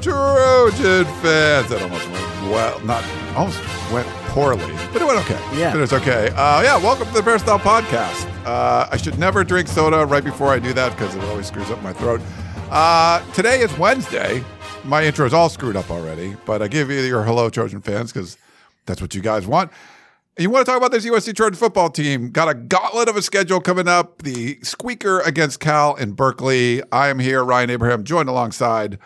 Trojan fans. That almost went well, not almost went poorly, but it went okay. Yeah. But it's okay. Uh, yeah, welcome to the Peristyle Podcast. Uh, I should never drink soda right before I do that because it always screws up my throat. Uh, today is Wednesday. My intro is all screwed up already, but I give you your hello, Trojan fans, because that's what you guys want. You want to talk about this USC Trojan football team? Got a gauntlet of a schedule coming up. The squeaker against Cal in Berkeley. I am here, Ryan Abraham, joined alongside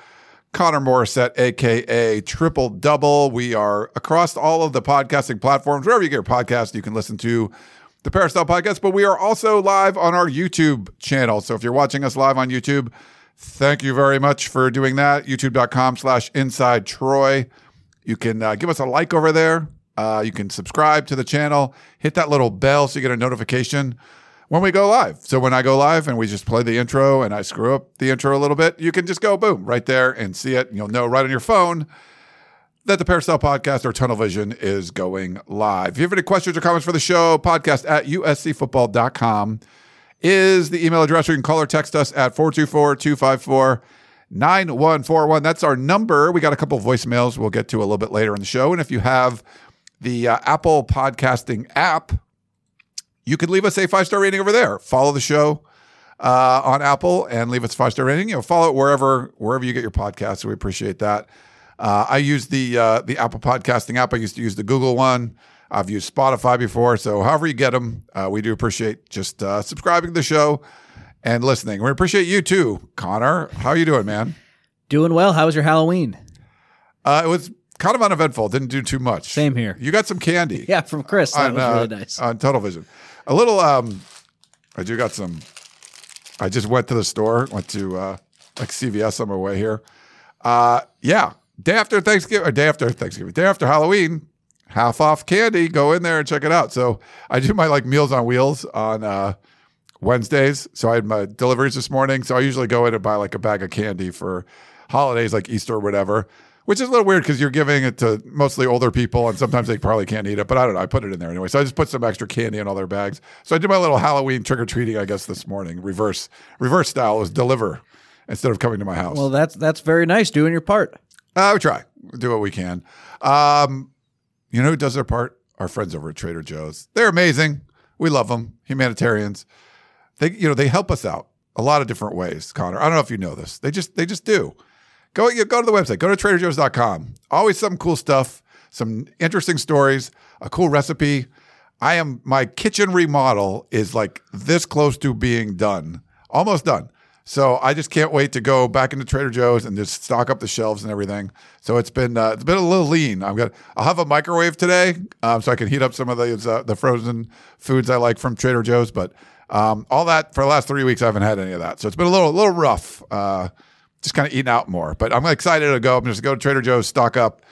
Connor Morrissette, aka Triple Double. We are across all of the podcasting platforms. Wherever you get your podcast, you can listen to the Peristyle podcast, but we are also live on our YouTube channel. So if you're watching us live on YouTube, thank you very much for doing that. YouTube.com slash inside Troy. You can uh, give us a like over there. Uh, you can subscribe to the channel, hit that little bell so you get a notification when we go live. So when I go live and we just play the intro and I screw up the intro a little bit, you can just go boom right there and see it. And you'll know right on your phone that the Peristyle Podcast or Tunnel Vision is going live. If you have any questions or comments for the show, podcast at uscfootball.com is the email address. You can call or text us at 424 254 9141. That's our number. We got a couple voicemails we'll get to a little bit later in the show. And if you have the uh, Apple Podcasting app, you can leave us a five star rating over there. Follow the show uh, on Apple and leave us a five star rating. You know, follow it wherever wherever you get your podcasts. So we appreciate that. Uh, I use the uh, the Apple Podcasting app. I used to use the Google one. I've used Spotify before. So however you get them, uh, we do appreciate just uh, subscribing to the show and listening. We appreciate you too, Connor. How are you doing, man? Doing well. How was your Halloween? Uh, it was kind of uneventful. Didn't do too much. Same here. You got some candy. Yeah, from Chris. That on, was really nice. on Tunnel Vision. A little. Um, I do got some. I just went to the store. Went to uh, like CVS on my way here. Uh, yeah, day after Thanksgiving, or day after Thanksgiving, day after Halloween, half off candy. Go in there and check it out. So I do my like Meals on Wheels on uh, Wednesdays. So I had my deliveries this morning. So I usually go in and buy like a bag of candy for holidays like Easter or whatever. Which is a little weird because you're giving it to mostly older people and sometimes they probably can't eat it, but I don't know. I put it in there anyway. So I just put some extra candy in all their bags. So I did my little Halloween trick or treating, I guess, this morning. Reverse reverse style was deliver instead of coming to my house. well, that's that's very nice. Doing your part. Uh, we try. We do what we can. Um, you know who does their part? Our friends over at Trader Joe's. They're amazing. We love them. Humanitarians. They, you know, they help us out a lot of different ways. Connor, I don't know if you know this. They just, they just do. Go, you go to the website. Go to TraderJoe's.com. Always some cool stuff, some interesting stories, a cool recipe. I am my kitchen remodel is like this close to being done, almost done. So I just can't wait to go back into Trader Joe's and just stock up the shelves and everything. So it's been uh, it's been a little lean. I'm gonna I'll have a microwave today, um, so I can heat up some of the uh, the frozen foods I like from Trader Joe's. But um, all that for the last three weeks, I haven't had any of that. So it's been a little a little rough. Uh, just kind of eating out more. But I'm excited to go. I'm just go to Trader Joe's, stock up,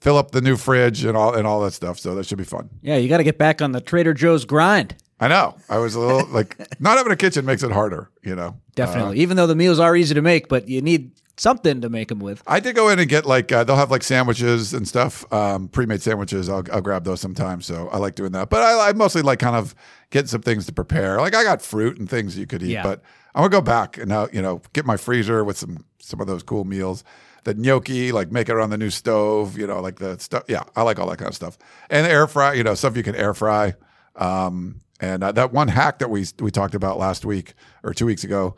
fill up the new fridge and all and all that stuff. So that should be fun. Yeah, you got to get back on the Trader Joe's grind. I know. I was a little like not having a kitchen makes it harder, you know. Definitely. Even though the meals are easy to make, but you need something to make them with. I did go in and get like uh, they'll have like sandwiches and stuff, um, pre-made sandwiches. I'll, I'll grab those sometimes. So I like doing that. But I, I mostly like kind of getting some things to prepare. Like I got fruit and things you could eat. Yeah. But I'm gonna go back and now you know get my freezer with some some of those cool meals. The gnocchi, like make it on the new stove. You know, like the stuff. Yeah, I like all that kind of stuff. And air fry. You know, stuff you can air fry. Um, and uh, that one hack that we we talked about last week or two weeks ago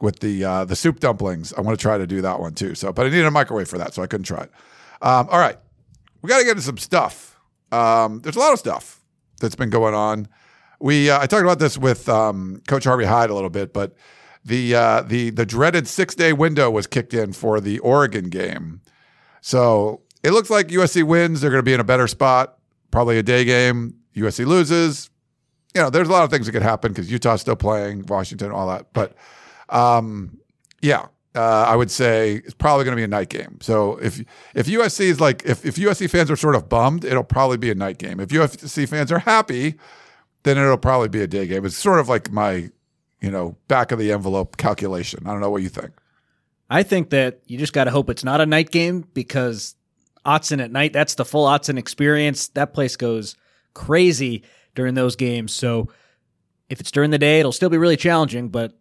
with the uh, the soup dumplings. I want to try to do that one too. So, but I needed a microwave for that, so I couldn't try it. Um, all right, we got to get into some stuff. Um, there's a lot of stuff that's been going on. We uh, I talked about this with um, Coach Harvey Hyde a little bit, but the uh, the the dreaded six day window was kicked in for the Oregon game. So it looks like USC wins. They're going to be in a better spot. Probably a day game. USC loses. You know, there's a lot of things that could happen because Utah's still playing, Washington, all that. But um, yeah, uh, I would say it's probably going to be a night game. So if if USC is like if, if USC fans are sort of bummed, it'll probably be a night game. If USC fans are happy, then it'll probably be a day game. It's sort of like my you know back of the envelope calculation. I don't know what you think. I think that you just got to hope it's not a night game because Autzen at night, that's the full Autzen experience. That place goes crazy during those games. So if it's during the day, it'll still be really challenging, but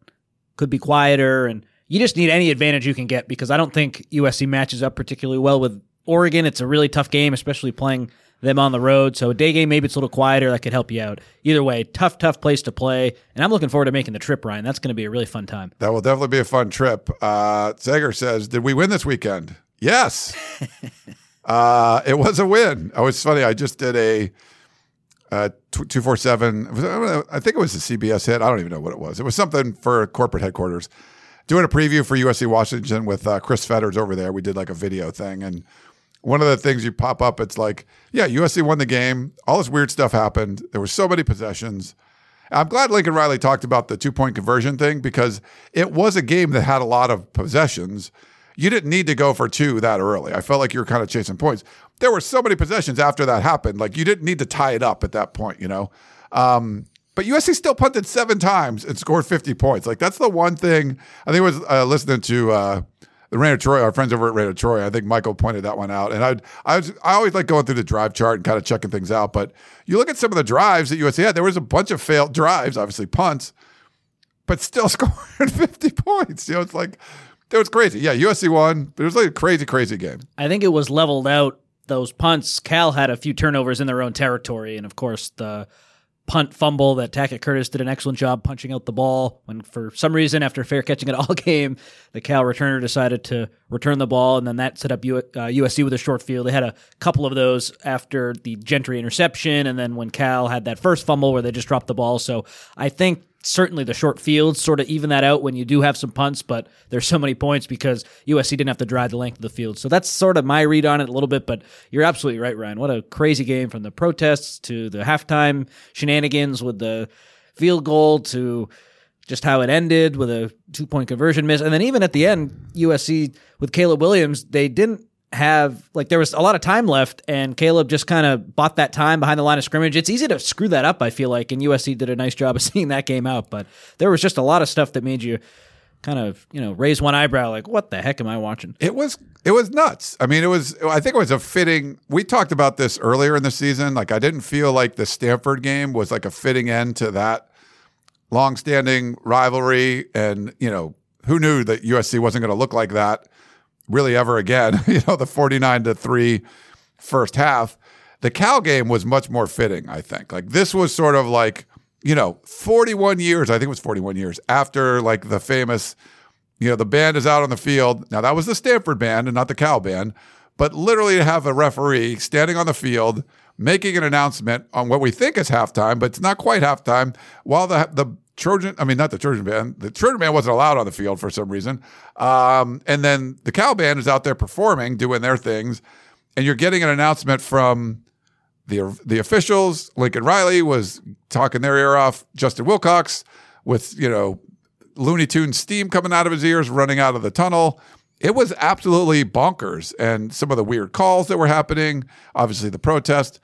could be quieter. And you just need any advantage you can get because I don't think USC matches up particularly well with Oregon. It's a really tough game, especially playing them on the road. So a day game, maybe it's a little quieter. That could help you out. Either way, tough, tough place to play. And I'm looking forward to making the trip, Ryan. That's going to be a really fun time. That will definitely be a fun trip. Uh, Sager says, "Did we win this weekend?" Yes. uh, it was a win. Oh, it's funny. I just did a uh, two four seven. I think it was a CBS hit. I don't even know what it was. It was something for corporate headquarters. Doing a preview for USC Washington with uh, Chris Fetters over there. We did like a video thing, and one of the things you pop up, it's like, yeah, USC won the game. All this weird stuff happened. There were so many possessions. I'm glad Lincoln Riley talked about the two point conversion thing because it was a game that had a lot of possessions. You didn't need to go for two that early. I felt like you were kind of chasing points. There were so many possessions after that happened. Like you didn't need to tie it up at that point, you know? Um, but USC still punted seven times and scored 50 points. Like that's the one thing I think it was uh, listening to uh, the Reign of Troy, our friends over at Reign of Troy. I think Michael pointed that one out. And I, I, was, I always like going through the drive chart and kind of checking things out. But you look at some of the drives that USC had, there was a bunch of failed drives, obviously punts, but still scoring 50 points. You know, it's like, it was crazy. Yeah, USC won, but it was like a crazy, crazy game. I think it was leveled out. Those punts, Cal had a few turnovers in their own territory. And of course, the punt fumble that Tackett Curtis did an excellent job punching out the ball when for some reason after fair catching it all game the Cal returner decided to return the ball and then that set up U- uh, USC with a short field. They had a couple of those after the Gentry interception and then when Cal had that first fumble where they just dropped the ball. So I think certainly the short fields sort of even that out when you do have some punts, but there's so many points because USC didn't have to drive the length of the field. So that's sort of my read on it a little bit, but you're absolutely right, Ryan. What a crazy game from the protests to the halftime shenanigans with the field goal to just how it ended with a two point conversion miss. And then even at the end, USC with Caleb Williams, they didn't have like there was a lot of time left and Caleb just kind of bought that time behind the line of scrimmage. It's easy to screw that up, I feel like, and USC did a nice job of seeing that game out, but there was just a lot of stuff that made you kind of, you know, raise one eyebrow like what the heck am I watching? It was it was nuts. I mean, it was I think it was a fitting we talked about this earlier in the season. Like I didn't feel like the Stanford game was like a fitting end to that long-standing rivalry and, you know, who knew that USC wasn't going to look like that really ever again. you know, the 49 to 3 first half. The Cal game was much more fitting, I think. Like this was sort of like, you know, 41 years, I think it was 41 years after like the famous, you know, the band is out on the field. Now that was the Stanford band and not the Cal band, but literally to have a referee standing on the field making an announcement on what we think is halftime, but it's not quite halftime while the the Trojan, I mean, not the Trojan band. The Trojan band wasn't allowed on the field for some reason. Um, and then the Cal band is out there performing, doing their things. And you're getting an announcement from the the officials. Lincoln Riley was talking their ear off. Justin Wilcox with, you know, Looney Tunes steam coming out of his ears, running out of the tunnel. It was absolutely bonkers. And some of the weird calls that were happening, obviously the protest.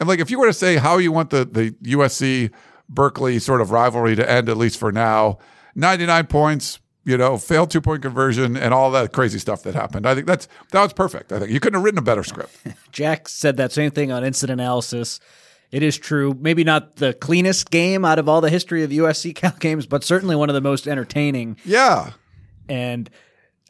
And like, if you were to say how you want the, the USC Berkeley sort of rivalry to end, at least for now. 99 points, you know, failed two point conversion and all that crazy stuff that happened. I think that's that was perfect. I think you couldn't have written a better script. Jack said that same thing on incident analysis. It is true. Maybe not the cleanest game out of all the history of USC Cal games, but certainly one of the most entertaining. Yeah. And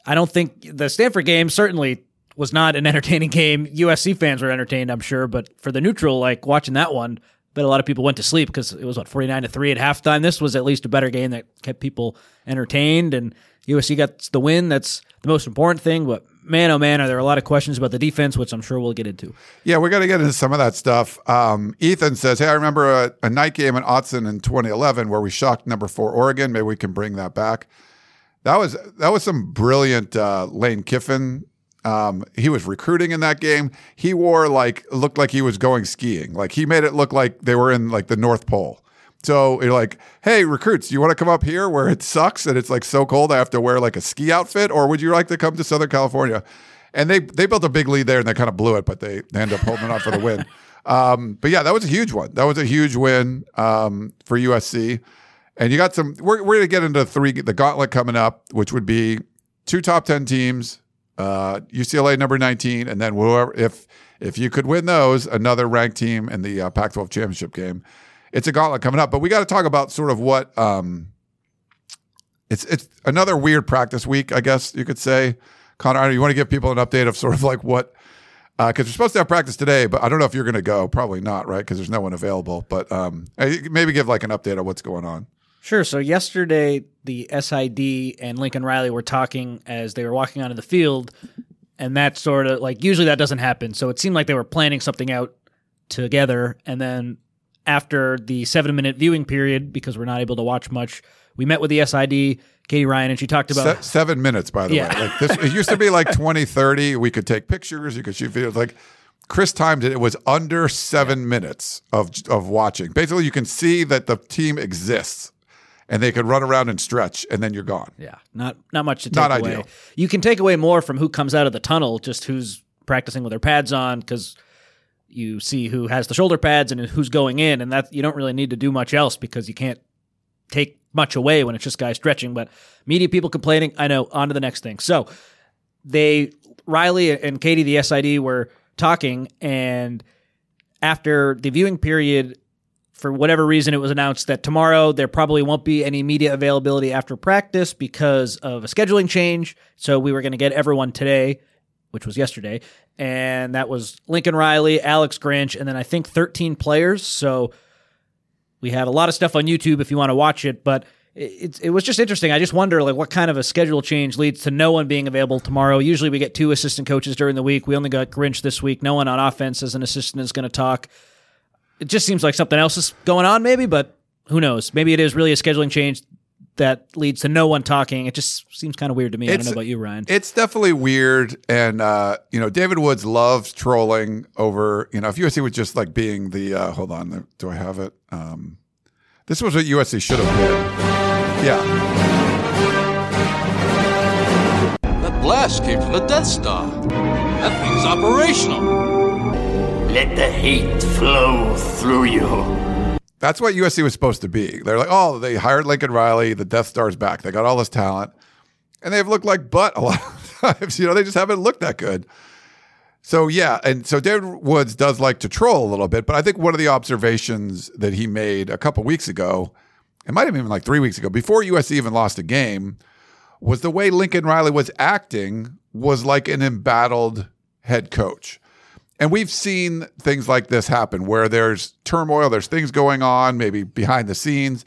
I don't think the Stanford game certainly was not an entertaining game. USC fans were entertained, I'm sure, but for the neutral, like watching that one, but a lot of people went to sleep because it was what 49 to 3 at halftime. This was at least a better game that kept people entertained. And usc got the win. That's the most important thing. But man oh man are there a lot of questions about the defense which i'm sure we'll get into. Yeah we're going to get into some of that stuff. Um, ethan says hey i remember a, a night game in Autzen in 2011 where we shocked number four oregon. Maybe we can bring that back. That was that was some brilliant uh, lane kiffin um, he was recruiting in that game. He wore like looked like he was going skiing. Like he made it look like they were in like the North Pole. So you're like, hey, recruits, do you want to come up here where it sucks and it's like so cold I have to wear like a ski outfit, or would you like to come to Southern California? And they they built a big lead there and they kind of blew it, but they, they ended up holding on for the win. Um, but yeah, that was a huge one. That was a huge win um, for USC. And you got some. We're, we're going to get into three the gauntlet coming up, which would be two top ten teams, uh, UCLA number nineteen, and then whoever if if you could win those, another ranked team in the uh, Pac-12 championship game. It's a gauntlet coming up, but we got to talk about sort of what um, it's it's another weird practice week, I guess you could say. Connor, you want to give people an update of sort of like what because uh, we're supposed to have practice today, but I don't know if you're going to go. Probably not, right? Because there's no one available. But um, maybe give like an update of what's going on. Sure. So yesterday, the SID and Lincoln Riley were talking as they were walking onto the field, and that sort of like usually that doesn't happen. So it seemed like they were planning something out together, and then after the seven minute viewing period, because we're not able to watch much, we met with the SID, Katie Ryan, and she talked about Se- seven minutes, by the yeah. way. Like this, it used to be like 20, 30. We could take pictures, you could shoot videos. Like Chris timed it. It was under seven yeah. minutes of of watching. Basically, you can see that the team exists. And they can run around and stretch, and then you're gone. Yeah, not not much to take not away. Ideal. You can take away more from who comes out of the tunnel, just who's practicing with their pads on, because you see who has the shoulder pads and who's going in, and that you don't really need to do much else because you can't take much away when it's just guys stretching. But media people complaining, I know. On to the next thing. So they Riley and Katie, the SID, were talking, and after the viewing period, for whatever reason, it was announced that tomorrow there probably won't be any media availability after practice because of a scheduling change. So we were going to get everyone today which was yesterday, and that was Lincoln Riley, Alex Grinch, and then I think 13 players. So we have a lot of stuff on YouTube if you want to watch it, but it, it was just interesting. I just wonder like what kind of a schedule change leads to no one being available tomorrow. Usually we get two assistant coaches during the week. We only got Grinch this week. No one on offense as an assistant is going to talk. It just seems like something else is going on, maybe, but who knows? Maybe it is really a scheduling change that leads to no one talking. It just seems kind of weird to me. It's, I don't know about you, Ryan. It's definitely weird. And, uh, you know, David Woods loves trolling over, you know, if USC was just like being the, uh, hold on, do I have it? Um, this was what USC should have been. Yeah. That blast came from the Death Star. That thing's operational. Let the hate flow through you. That's what USC was supposed to be. They're like, oh, they hired Lincoln Riley, the Death Star's back. They got all this talent, and they've looked like butt a lot of times. You know, they just haven't looked that good. So yeah, and so David Woods does like to troll a little bit, but I think one of the observations that he made a couple weeks ago, it might have been like three weeks ago, before USC even lost a game, was the way Lincoln Riley was acting was like an embattled head coach. And we've seen things like this happen where there's turmoil, there's things going on, maybe behind the scenes.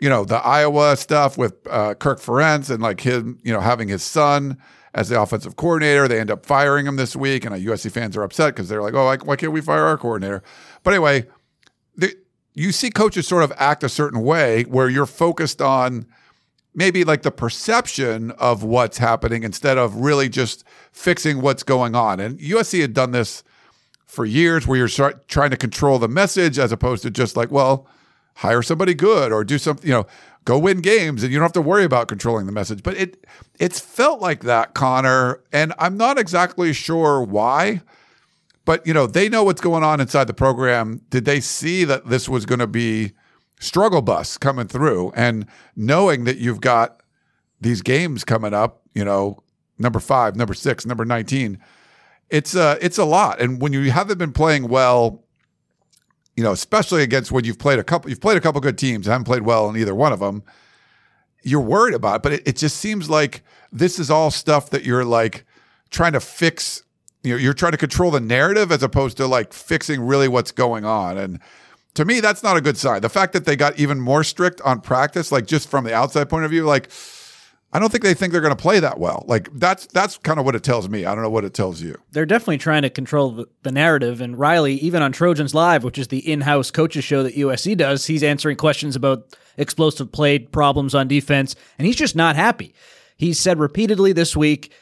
You know, the Iowa stuff with uh, Kirk Ferentz and like him, you know, having his son as the offensive coordinator. They end up firing him this week, and uh, USC fans are upset because they're like, oh, why can't we fire our coordinator? But anyway, the, you see coaches sort of act a certain way where you're focused on maybe like the perception of what's happening instead of really just fixing what's going on. And USC had done this for years where you're trying to control the message as opposed to just like, well, hire somebody good or do something, you know, go win games and you don't have to worry about controlling the message. But it it's felt like that, Connor, and I'm not exactly sure why. But you know, they know what's going on inside the program. Did they see that this was going to be struggle bus coming through and knowing that you've got these games coming up, you know, number 5, number 6, number 19 it's a uh, it's a lot. And when you haven't been playing well, you know, especially against when you've played a couple, you've played a couple good teams, haven't played well in either one of them. You're worried about, it. but it, it just seems like this is all stuff that you're like trying to fix. You know, you're trying to control the narrative as opposed to like fixing really what's going on. And to me, that's not a good sign. The fact that they got even more strict on practice, like just from the outside point of view, like I don't think they think they're going to play that well. Like that's that's kind of what it tells me. I don't know what it tells you. They're definitely trying to control the, narrative. And Riley, even on Trojans Live, which is the in-house coaches show that USC does, he's answering questions about explosive play problems on defense, and he's just not happy. He said repeatedly this week,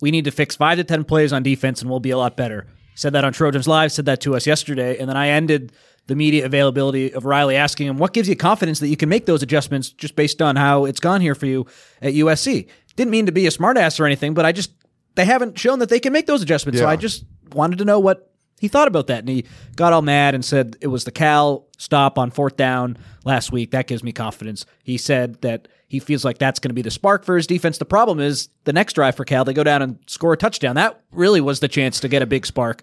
"We need to fix five to ten plays on defense, and we'll be a lot better." Said that on Trojans Live. Said that to us yesterday, and then I ended the media availability of Riley asking him, What gives you confidence that you can make those adjustments just based on how it's gone here for you at USC? Didn't mean to be a smartass or anything, but I just, they haven't shown that they can make those adjustments. So I just wanted to know what he thought about that. And he got all mad and said it was the Cal stop on fourth down last week. That gives me confidence. He said that he feels like that's going to be the spark for his defense. The problem is the next drive for Cal, they go down and score a touchdown. That really was the chance to get a big spark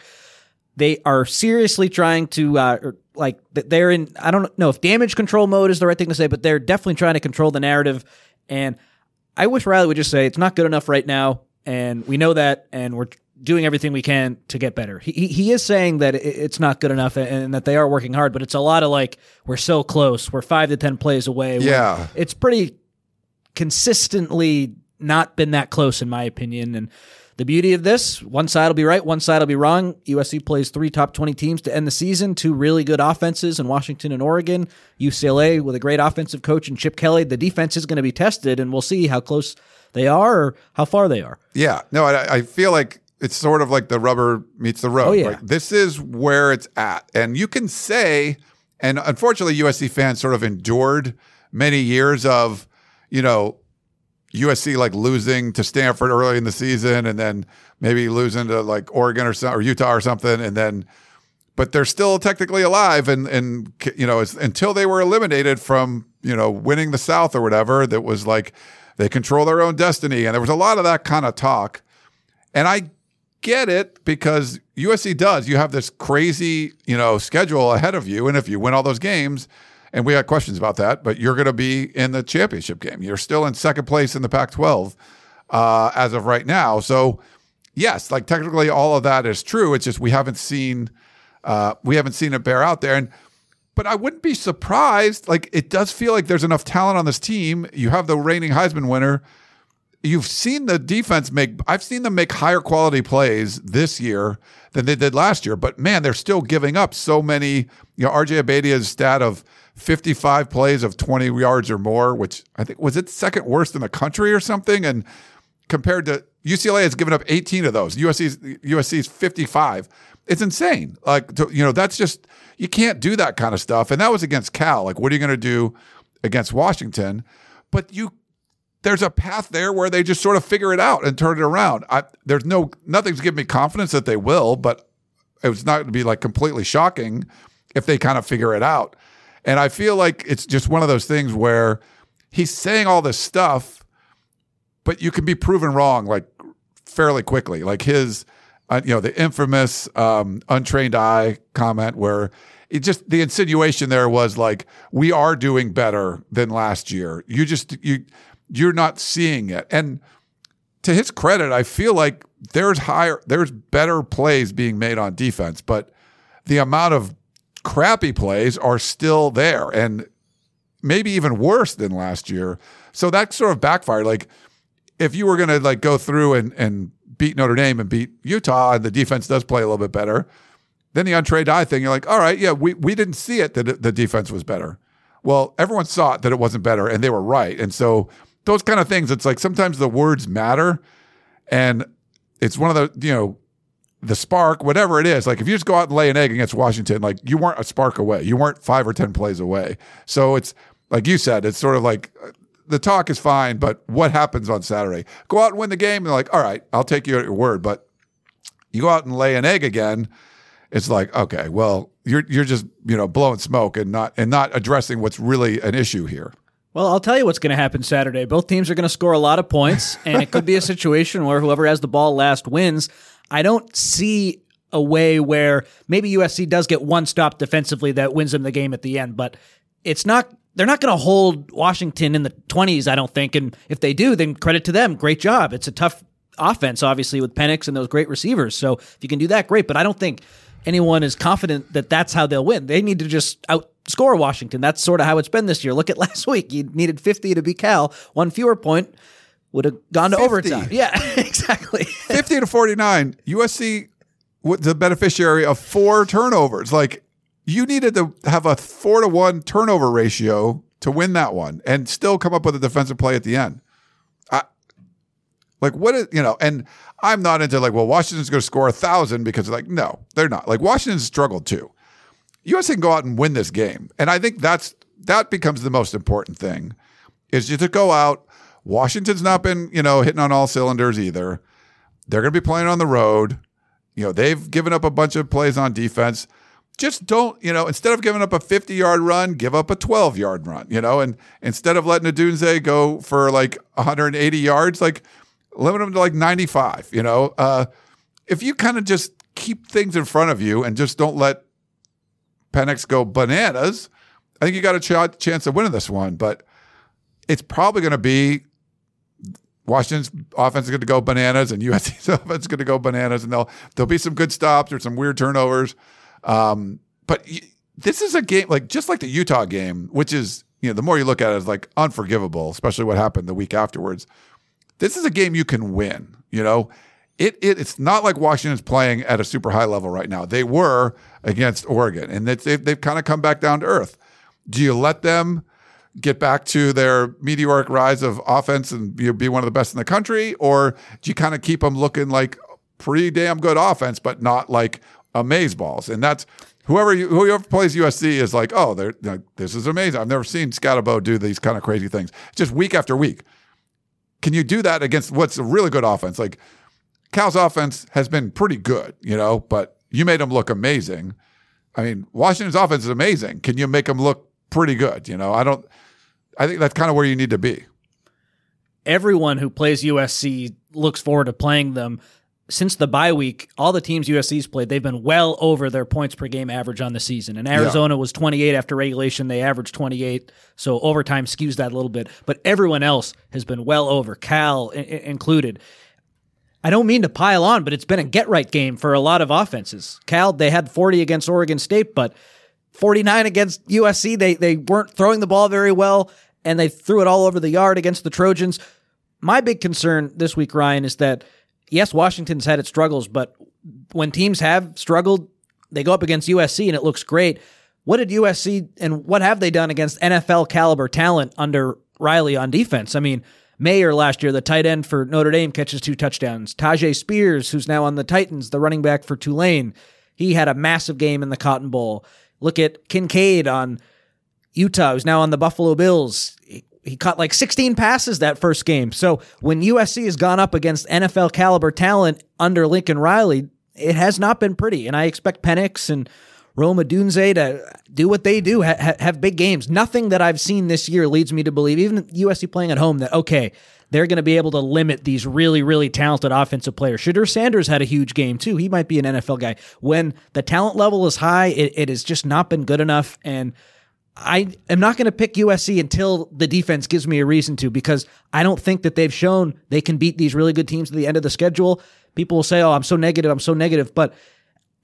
they are seriously trying to uh, like they're in i don't know if damage control mode is the right thing to say but they're definitely trying to control the narrative. And i wish riley would just say it's not good enough right now and we know that and we're doing everything we can to get better. He, he, is saying that it's not good enough and, and that they are working hard but it's a lot of like we're so close. We're five to ten plays away. Yeah. it's pretty consistently not been that close in my opinion and the beauty of this one side will be right one side will be wrong. Usc plays three top 20 teams to end the season. Two really good offenses in washington and oregon. Ucla with a great offensive coach and chip kelly. The defense is going to be tested and we'll see how close they are or how far they are. Yeah, no, I, I feel like it's sort of like the rubber meets the road. Oh, yeah. Like, this is where it's at, and you can say, and unfortunately, USC fans sort of endured many years of, you know, USC like losing to Stanford early in the season, and then maybe losing to like Oregon or some, or Utah or something, and then. But they're still technically alive, and and you know until they were eliminated from you know winning the South or whatever, that was like they control their own destiny, and there was a lot of that kind of talk. And I get it because USC does. You have this crazy, you know, schedule ahead of you. And if you win all those games, and we had questions about that, but you're going to be in the championship game. You're still in second place in the Pac 12 uh, as of right now. So, yes, like technically all of that is true. It's just we haven't seen. Uh, we haven't seen it bear out there. And but I wouldn't be surprised. Like it does feel like there's enough talent on this team. You have the reigning Heisman winner. You've seen the defense make. I've seen them make higher quality plays this year than they did last year. But man, they're still giving up so many. You know, RJ Abeytia's stat of 55 plays of 20 yards or more, which I think was it second worst in the country or something. And compared to UCLA has given up 18 of those. USC's USC's 55. It's insane. Like to, you know, that's just you can't do that kind of stuff. And that was against Cal. Like, what are you going to do against Washington? But you there's a path there where they just sort of figure it out and turn it around. I, there's no nothing's giving me confidence that they will, but it was not going to be like completely shocking if they kind of figure it out. And I feel like it's just one of those things where he's saying all this stuff, but you can be proven wrong like fairly quickly. Like his, uh, you know, the infamous um, untrained eye comment where it just the insinuation there was like we are doing better than last year. You just you you're not seeing it. And to his credit, I feel like there's higher there's better plays being made on defense, but the amount of crappy plays are still there and maybe even worse than last year. So that sort of backfired. Like if you were going to like go through and and beat Notre Dame and beat Utah and the defense does play a little bit better, then the untrade eye thing, you're like, all right, yeah, we we didn't see it that the defense was better. Well, everyone saw it that it wasn't better, and they were right. And so those kind of things, it's like sometimes the words matter, and it's one of the you know the spark, whatever it is. Like if you just go out and lay an egg against Washington, like you weren't a spark away, you weren't five or ten plays away. So it's like you said, it's sort of like uh, the talk is fine, but what happens on Saturday? Go out and win the game, and they're like, all right, I'll take you at your word, but you go out and lay an egg again it's like okay well you're you're just you know blowing smoke and not and not addressing what's really an issue here Well, I'll tell you what's going to happen Saturday. Both teams are going to score a lot of points, and it could be a situation where whoever has the ball last wins. I don't see a way where maybe USC does get one stop defensively that wins them the game at the end, but it's not. They're not going to hold Washington in the 20s, I don't think. And if they do, then credit to them. Great job. It's a tough offense, obviously, with Penix and those great receivers. So if you can do that, great. But I don't think anyone is confident that that's how they'll win. They need to just outscore Washington. That's sort of how it's been this year. Look at last week. You needed 50 to beat Cal. One fewer point would have gone to 50. overtime. Yeah, exactly. 50 to 49 usc was the beneficiary of four turnovers like you needed to have a four to one turnover ratio to win that one and still come up with a defensive play at the end like what is you know and i'm not into like well washington's going to score a thousand because like no they're not like washington struggled too USC can go out and win this game. And I think that's that becomes the most important thing is just to go out. Washington's not been, you know, hitting on all cylinders either. They're going to be playing on the road. You know, they've given up a bunch of plays on defense. Just don't, you know, instead of giving up a 50 yard run, give up a 12 yard run, you know, and instead of letting Odunze go for like 180 yards, like limit them to like 95, you know. Uh, if you kind of just keep things in front of you and just don't let Penix go bananas, I think you got a ch- chance of winning this one. But it's probably going to be Washington's offense is going to go bananas, and USC's offense is going to go bananas, and they'll there'll be some good stops or some weird turnovers. Um, but y- this is a game like just like the Utah game, which is you know the more you look at it's like unforgivable, especially what happened the week afterwards. This is a game you can win. You know, it, it it's not like Washington's playing at a super high level right now. They were against Oregon, and they've they've kind of come back down to earth. Do you let them? Get back to their meteoric rise of offense and be, be one of the best in the country? Or do you kind of keep them looking like pretty damn good offense, but not like amaze balls? And that's whoever you, whoever plays USC is like, oh, they're, like, this is amazing. I've never seen Skattebo do these kind of crazy things just week after week. Can you do that against what's a really good offense? Like Cal's offense has been pretty good, you know, but you made them look amazing. I mean, Washington's offense is amazing. Can you make them look pretty good? You know, I don't. I think that's kind of where you need to be. everyone who plays USC looks forward to playing them. Since the bye week, all the teams USC's played, they've been well over their points per game average on the season. And Arizona was 28 after regulation. They averaged 28. So overtime skews that a little bit. But everyone else has been well over, Cal I- included. I don't mean to pile on, but it's been a get right game for a lot of offenses. Cal, they had 40 against Oregon State, but 49 against USC. They they weren't throwing the ball very well, and they threw it all over the yard against the Trojans. My big concern this week, Ryan, is that yes, Washington's had its struggles, but when teams have struggled, they go up against USC and it looks great. What did USC and what have they done against NFL caliber talent under Riley on defense? I mean, Mayer last year, the tight end for Notre Dame, catches two touchdowns. Tyjae Spears, who's now on the Titans, the running back for Tulane, he had a massive game in the Cotton Bowl. Look at Kincaid on Utah, who's now on the Buffalo Bills. He, caught like 16 passes that first game. So when USC has gone up against NFL caliber talent under Lincoln Riley, it has not been pretty. And I expect Penix and Rome Odunze to do what they do, ha- have big games. Nothing that I've seen this year leads me to believe, even USC playing at home, that okay, they're going to be able to limit these really, really talented offensive players. Shedeur Sanders had a huge game too. He might be an NFL guy. When the talent level is high, it, it has just not been good enough. And I am not going to pick USC until the defense gives me a reason to, because I don't think that they've shown they can beat these really good teams at the end of the schedule. People will say, "Oh, I'm so negative. I'm so negative," but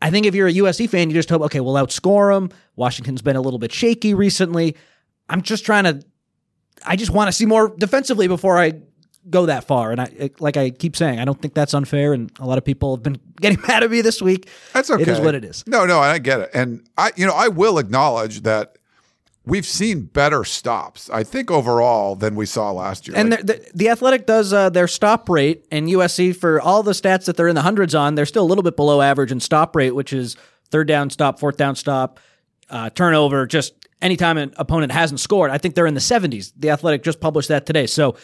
I think if you're a USC fan, you just hope, okay, we'll outscore them. Washington's been a little bit shaky recently. I'm just trying to, I just want to see more defensively before I go that far. And I, like I keep saying, I don't think that's unfair. And a lot of people have been getting mad at me this week. That's okay. It is what it is. No, no, I get it. And I, you know, I will acknowledge that we've seen better stops. I think overall than we saw last year. And Like, the, the, Athletic does uh, their stop rate, and USC for all the stats that they're in the hundreds on, they're still a little bit below average in stop rate, which is third down stop, fourth down stop, uh, turnover. Just anytime an opponent hasn't scored, I think they're in the seventies. The Athletic just published that today. So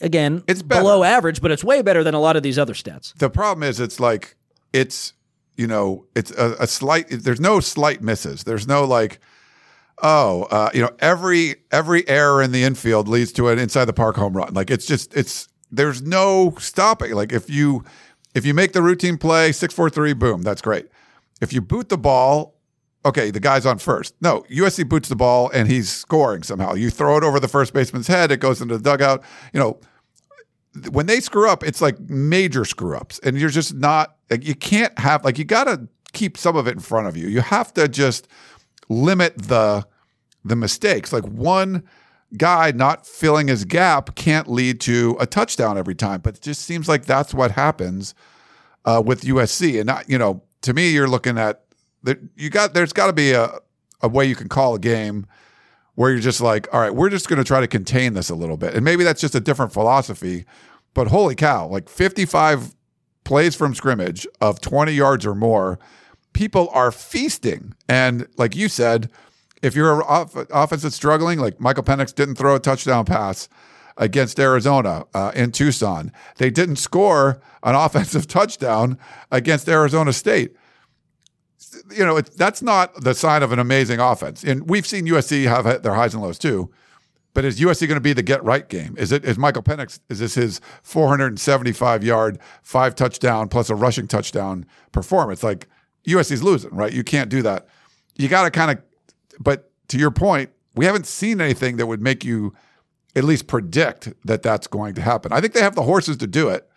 again, It's better. below average, but it's way better than a lot of these other stats. the problem is, it's like it's you know, it's a, a slight. There's no slight misses. There's no like. Oh, uh, you know, every every error in the infield leads to an inside the park home run. Like it's just it's there's no stopping. Like if you if you make the routine play six four three, boom, that's great. If you boot the ball, okay, the guy's on first. No, USC boots the ball and he's scoring somehow. You throw it over the first baseman's head, it goes into the dugout. You know, when they screw up, it's like major screw ups, and you're just not like you can't have like you got to keep some of it in front of you. You have to just limit the the mistakes. Like one guy not filling his gap can't lead to a touchdown every time, but it just seems like that's what happens uh, with USC. And not, you know, to me, you're looking at that you got there's got to be a a way you can call a game where you're just like, all right, we're just going to try to contain this a little bit. And maybe that's just a different philosophy. But holy cow, like 55 plays from scrimmage of 20 yards or more people are feasting. And like you said, if you're an off- offense that's struggling, like Michael Penix didn't throw a touchdown pass against Arizona uh, in Tucson, they didn't score an offensive touchdown against Arizona State. You know, it, that's not the sign of an amazing offense. And we've seen USC have their highs and lows too. But is USC going to be the get right game? Is it is Michael Penix? Is this his 475 yard, five touchdown plus a rushing touchdown performance? Like USC's losing, right? You can't do that. You got to kind of. But to your point, we haven't seen anything that would make you at least predict that that's going to happen. I think they have the horses to do it.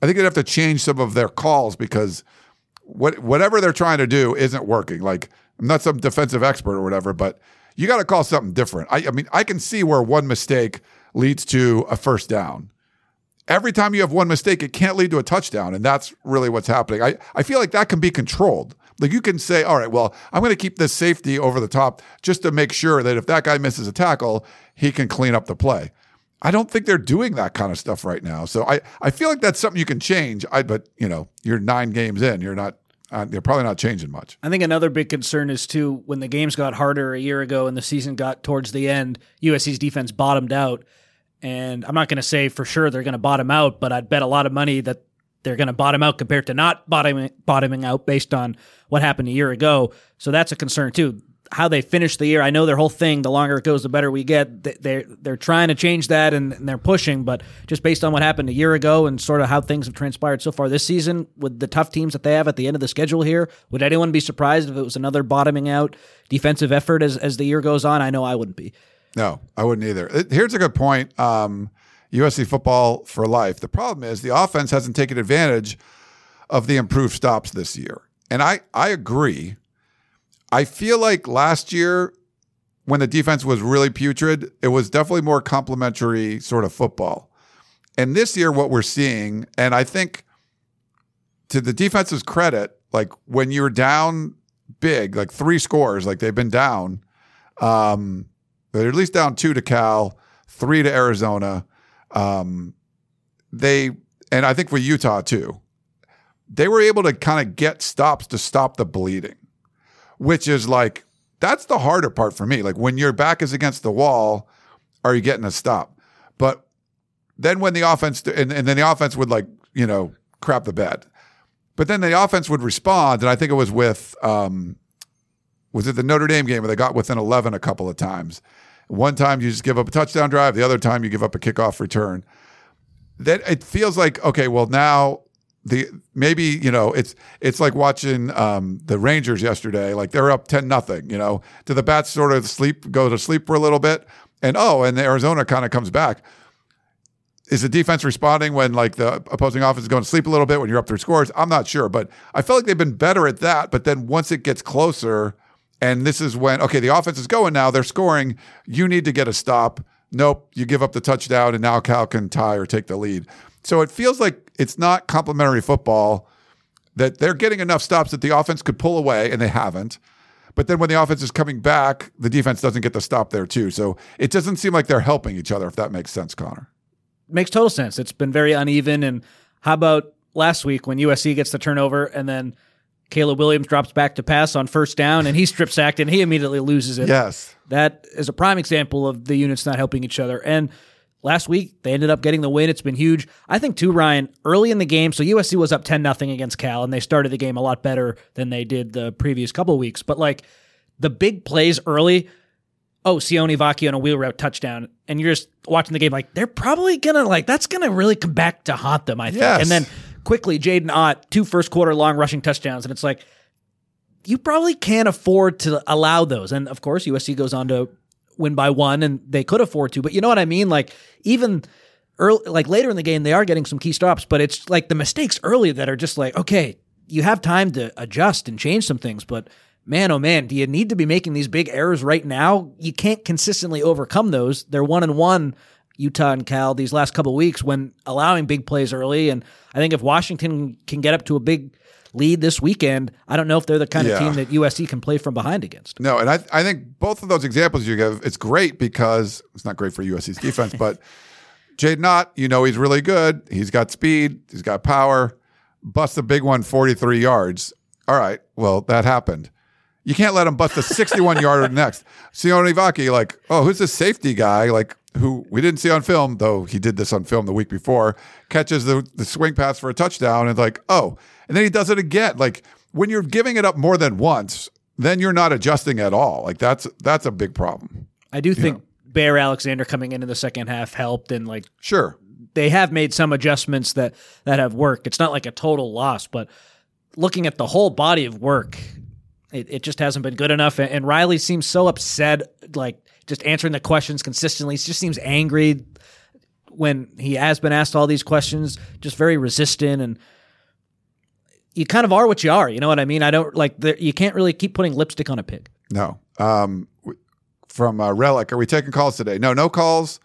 I think they'd have to change some of their calls because what whatever they're trying to do isn't working. Like I'm not some defensive expert or whatever, but you got to call something different. I, I mean, I can see where one mistake leads to a first down. Every time you have one mistake, it can't lead to a touchdown. And that's really what's happening. I, I feel like that can be controlled. Like you can say, all right, well, I'm going to keep this safety over the top just to make sure that if that guy misses a tackle, he can clean up the play. I don't think they're doing that kind of stuff right now. So I, I feel like that's something you can change. I, but you know, you're nine games in, you're not uh, they're probably not changing much. I think another big concern is too when the games got harder a year ago and the season got towards the end, USC's defense bottomed out. And I'm not going to say for sure they're going to bottom out, but I'd bet a lot of money that they're going to bottom out compared to not bottoming bottoming out based on what happened a year ago. So that's a concern too how they finish the year. I know their whole thing. The longer it goes, the better we get. They're they're trying to change that and they're pushing, but just based on what happened a year ago and sort of how things have transpired so far this season with the tough teams that they have at the end of the schedule here, would anyone be surprised if it was another bottoming out defensive effort as as the year goes on? I know I wouldn't be. No, I wouldn't either. Here's a good point. Um, USC football for life. The problem is the offense hasn't taken advantage of the improved stops this year, and I I agree I feel like last year, when the defense was really putrid, it was definitely more complementary sort of football. And this year, what we're seeing, and I think to the defense's credit, like when you're down big, like three scores, like they've been down, um, they're at least down two to Cal, three to Arizona. Um, they, and I think for Utah too, they were able to kind of get stops to stop the bleeding which is like that's the harder part for me. Like when your back is against the wall, are you getting a stop? But then when the offense and, and then the offense would like you know crap the bed, but then the offense would respond, and I think it was with um, was it the Notre Dame game where they got within eleven a couple of times. One time you just give up a touchdown drive, the other time you give up a kickoff return. That it feels like okay, well now the maybe you know it's it's like watching um, the Rangers yesterday. Like they're up ten nothing. You know, do the bats sort of sleep go to sleep for a little bit, and oh, and Arizona kind of comes back. Is the defense responding when like the opposing offense is going to sleep a little bit when you're up three scores? I'm not sure, but I feel like they've been better at that. But then once it gets closer, and this is when okay, the offense is going now, they're scoring. You need to get a stop. Nope, you give up the touchdown, and now Cal can tie or take the lead. So it feels like it's not complementary football that they're getting enough stops that the offense could pull away, and they haven't. But then when the offense is coming back, the defense doesn't get the stop there too. So it doesn't seem like they're helping each other, if that makes sense, Connor. Makes total sense. It's been very uneven. And how about last week when USC gets the turnover and then Caleb Williams drops back to pass on first down and he strip sacked and he immediately loses it. Yes. That is a prime example of the units not helping each other. And last week. They ended up getting the win. It's been huge. I think too, Ryan, early in the game, so USC was up 10 nothing against Cal, and they started the game a lot better than they did the previous couple weeks. But like the big plays early, oh, Sione Vaki on a wheel route touchdown, and you're just watching the game like they're probably gonna like that's gonna really come back to haunt them, I think. Yes. And then quickly, Jaydn Ott, two first quarter long rushing touchdowns, and it's like you probably can't afford to allow those. And of course, USC goes on to win by one, and they could afford to. But you know what I mean? Like even early, like later in the game, they are getting some key stops, but it's like the mistakes early that are just like, okay, you have time to adjust and change some things, but man, oh man, do you need to be making these big errors right now? You can't consistently overcome those. They're one and one. Utah and Cal these last couple weeks when allowing big plays early, and I think if Washington can get up to a big lead this weekend, I don't know if they're the kind Yeah. of team that USC can play from behind against. No, and I I think both of those examples you give, it's great because it's not great for USC's defense, but Jaydn Ott, you know, he's really good. He's got speed, he's got power. Busts a big one, 43 yards. all right, well, that happened. You can't let him bust a 61 yarder next. Sione Vaki, like, oh, who's this safety guy? Like, who we didn't see on film, though he did this on film the week before, catches the, the swing pass for a touchdown and like, oh, and then he does it again. Like, when you're giving it up more than once, then you're not adjusting at all. Like, that's that's a big problem. I do think Bear Alexander coming into the second half helped, and like Sure. they have made some adjustments that that have worked. It's not like a total loss, but looking at the whole body of work, it, it just hasn't been good enough. And, and Riley seems so upset, like just answering the questions consistently. He just seems angry when he has been asked all these questions, just very resistant and. You kind of are what you are, you know what I mean. I don't like. The, you can't really keep putting lipstick on a pig. No. Um, from uh, Relic, are we taking calls today? No, no calls,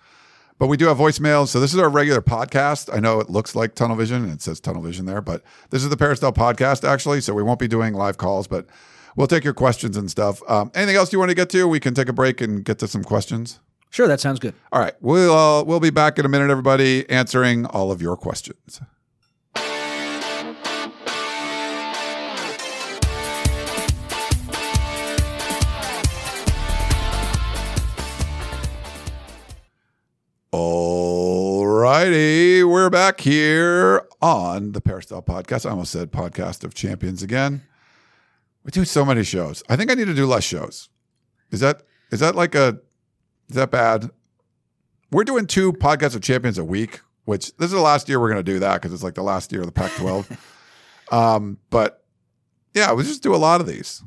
but we do have voicemails. So this is our regular podcast. I know it looks like Tunnel Vision and it says Tunnel Vision there, but this is the Peristyle podcast actually. So we won't be doing live calls, but we'll take your questions and stuff. Um, anything else you want to get to? We can take a break and get to some questions. Sure, that sounds good. All right, we'll uh, we'll be back in a minute, everybody, answering all of your questions. All righty, we're back here on the Peristyle Podcast. I almost said Podcast of Champions again. We do so many shows. I think I need to do less shows. Is that is that like a is that bad? We're doing two podcasts of champions a week, which this is the last year we're going to do that because it's like the last year of the Pac-12. um, but yeah, we just do a lot of these,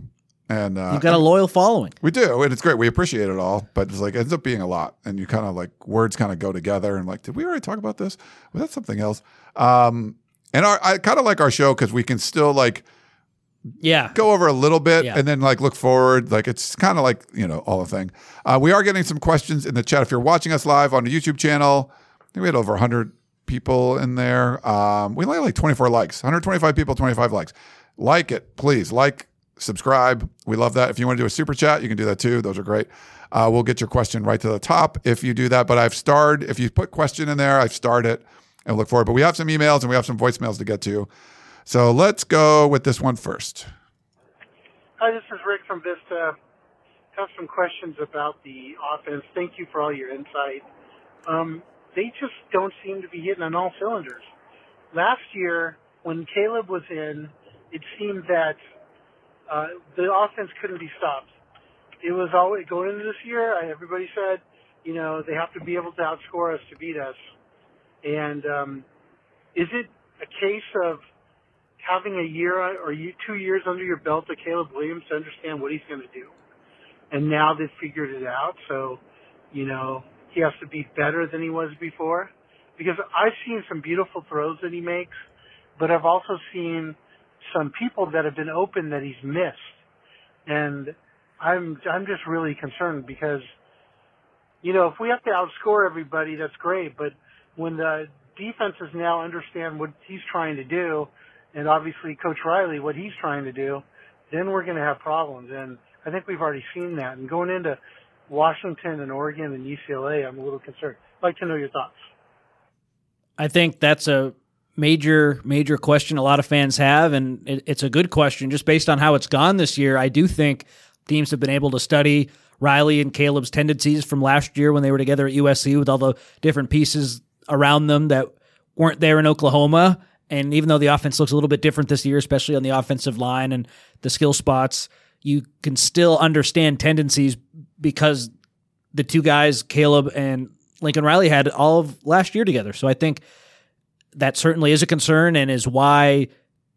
and uh, You've got a loyal following. we do, and it's great. We appreciate it all, but it's like it ends up being a lot, and you kind of like words kind of go together, and like, did we already talk about this? Was that something else? Um, and our, I kind of like our show because we can still like Yeah, go over a little bit Yeah. and then like look forward. Like it's kind of like, you know, all the thing. Uh, we are getting some questions in the chat. If you're watching us live on the YouTube channel, I think we had over 100 people in there. Um, we only had like 24 likes, 125 people, 25 likes. Like it, please. Like, subscribe. We love that. If you want to do a super chat, you can do that too. Those are great. Uh, we'll get your question right to the top if you do that. But I've starred, if you put question in there, I've starred it and look forward. But we have some emails and we have some voicemails to get to. So let's go with this one first. Hi, this is Rick from Vista. Have some questions about the offense. Thank you for all your insight. Um, they just don't seem to be hitting on all cylinders. Last year, when Caleb was in, it seemed that uh, the offense couldn't be stopped. It was always going into this year. Everybody said, you know, they have to be able to outscore us to beat us. And um, is it a case of having a year or two years under your belt of Caleb Williams to understand what he's going to do. And now they've figured it out. So, you know, he has to be better than he was before. Because I've seen some beautiful throws that he makes, but I've also seen some people that have been open that he's missed. And I'm, I'm just really concerned because, you know, if we have to outscore everybody, that's great. But when the defenses now understand what he's trying to do, and obviously Coach Riley what he's trying to do, then we're going to have problems. And I think we've already seen that. And going into Washington and Oregon and UCLA, I'm a little concerned. I'd like to know your thoughts. I think that's a major, major question a lot of fans have, and it, it's a good question just based on how it's gone this year. I do think teams have been able to study Riley and Caleb's tendencies from last year when they were together at USC with all the different pieces around them that weren't there in Oklahoma. And even though the offense looks a little bit different this year, especially on the offensive line and the skill spots, you can still understand tendencies because the two guys, Caleb and Lincoln Riley, had all of last year together. So I think that certainly is a concern and is why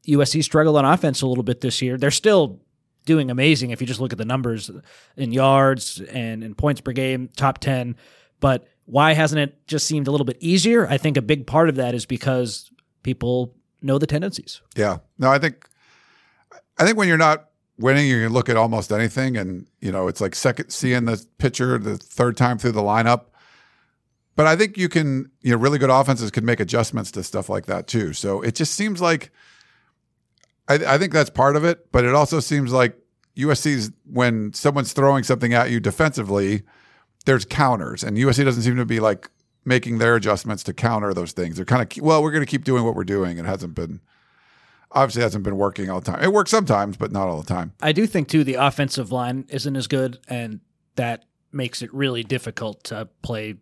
USC struggled on offense a little bit this year. They're still doing amazing if you just look at the numbers in yards and in points per game, top 10. But why hasn't it just seemed a little bit easier? I think a big part of that is because people know the tendencies. Yeah. No, I think I think when you're not winning, you can look at almost anything, and you know it's like second seeing the pitcher the third time through the lineup. But I think you can, you know, really good offenses can make adjustments to stuff like that too. So it just seems like I, I think that's part of it, but it also seems like USC's when someone's throwing something at you defensively, there's counters, and USC doesn't seem to be like making their adjustments to counter those things. They're kind of well, we're going to keep doing what we're doing. It hasn't been obviously hasn't been working all the time. It works sometimes, but not all the time. I do think too the offensive line isn't as good, and that makes it really difficult to play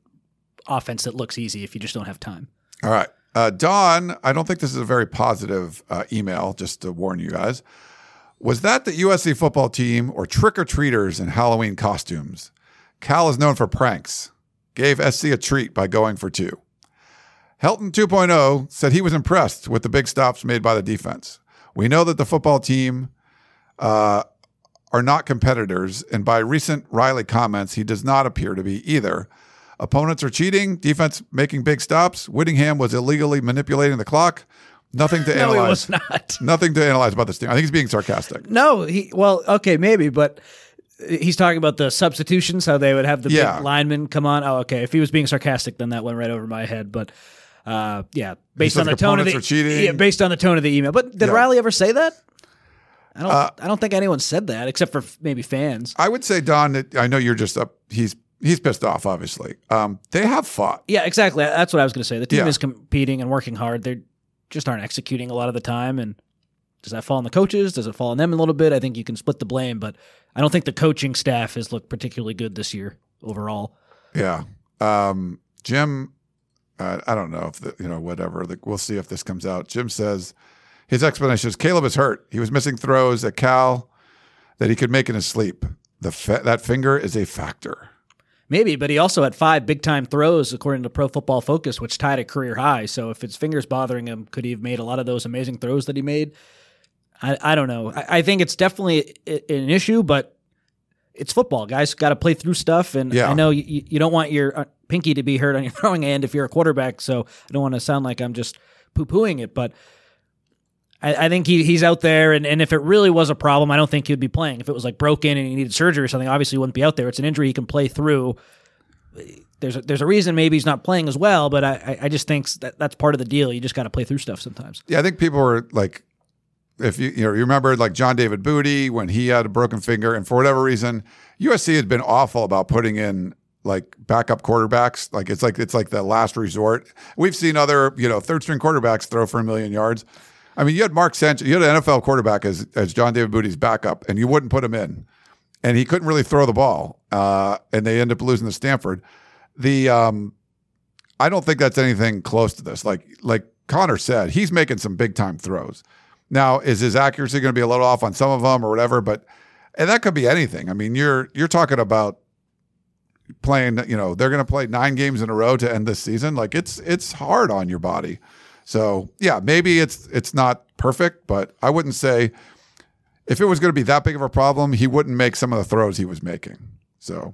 offense that looks easy if you just don't have time. All right. Uh, Don, I don't think this is a very positive uh, email, just to warn you guys. Was that the USC football team or trick or treaters in Halloween costumes? Cal is known for pranks. Gave SC a treat by going for two. Helton 2.0 said he was impressed with the big stops made by the defense. We know that the football team uh, are not competitors, and by recent Riley comments, he does not appear to be either. Opponents are cheating, defense making big stops. Whittingham was illegally manipulating the clock. Nothing to No, he analyze. was not. Nothing to analyze about this team. I think he's being sarcastic. No, he well, okay, maybe, but he's talking about the substitutions, how they would have the Yeah. big linemen come on. Oh, okay. If he was being sarcastic, then that went right over my head. But uh, yeah, based on the the tone of the cheating. yeah, based on the tone of the email. But did Yeah. Riley ever say that? I don't. Uh, I don't think anyone said that except for maybe fans. I would say, Don, that I know you're just up. He's he's pissed off, obviously. Um, they have fought. Yeah, exactly. That's what I was going to say. The team Yeah. is competing and working hard. They just aren't executing a lot of the time. And does that fall on the coaches? Does it fall on them a little bit? I think you can split the blame, but I don't think the coaching staff has looked particularly good this year overall. Yeah. Um, Jim, uh, I don't know if the, you know whatever. The, we'll see if this comes out. Jim says his explanation is Caleb is hurt. He was missing throws at Cal that he could make in his sleep. The fa- that finger is a factor. Maybe, but he also had five big time throws according to Pro Football Focus, which tied a career high. So if his fingers bothering him, could he have made a lot of those amazing throws that he made? I, I don't know. I, I think it's definitely an issue, but it's football. Guys got to play through stuff, and Yeah. I know you, you don't want your uh, pinky to be hurt on your throwing hand if you're a quarterback. So I don't want to sound like I'm just poo pooing it, but. I, I think he, he's out there, and, and if it really was a problem, I don't think he'd be playing. If it was like broken and he needed surgery or something, obviously he wouldn't be out there. It's an injury he can play through there's a, there's a reason maybe he's not playing as well, but I I- I just think that that's part of the deal. You just got to play through stuff sometimes. Yeah, I think people were like, if you you know you remember like John David Booty when he had a broken finger, and for whatever reason, USC had been awful about putting in like backup quarterbacks. Like it's like it's like the last resort. We've seen other you know third string quarterbacks throw for a million yards. I mean, you had Mark Sanchez, you had an NFL quarterback as as John David Booty's backup, and you wouldn't put him in, and he couldn't really throw the ball, uh, and they end up losing to Stanford. The um, I don't think that's anything close to this. Like like Connor said, he's making some big time throws. Now, is his accuracy going to be a little off on some of them or whatever? But and that could be anything. I mean, you're you're talking about playing. You know, they're going to play nine games in a row to end this season. Like it's it's hard on your body. So yeah, maybe it's it's not perfect, but I wouldn't say if it was going to be that big of a problem, he wouldn't make some of the throws he was making. So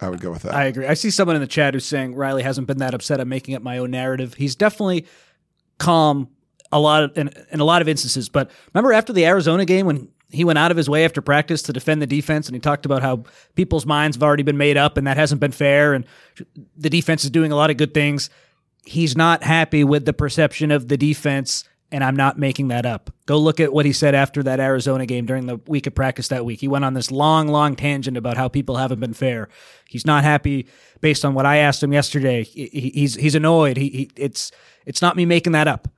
I would go with that. I agree. I see someone in the chat who's saying Riley hasn't been that upset. I'm making up my own narrative. He's definitely calm a lot of, in, in a lot of instances. But remember after the Arizona game when he went out of his way after practice to defend the defense and he talked about how people's minds have already been made up and that hasn't been fair and the defense is doing a lot of good things. He's not happy with the perception of the defense and I'm not making that up. Go look at what he said after that Arizona game during the week of practice that week. He went on this long, long tangent about how people haven't been fair. He's not happy based on what I asked him yesterday. He- he- He's he's annoyed. He, he it's it's not me making that up.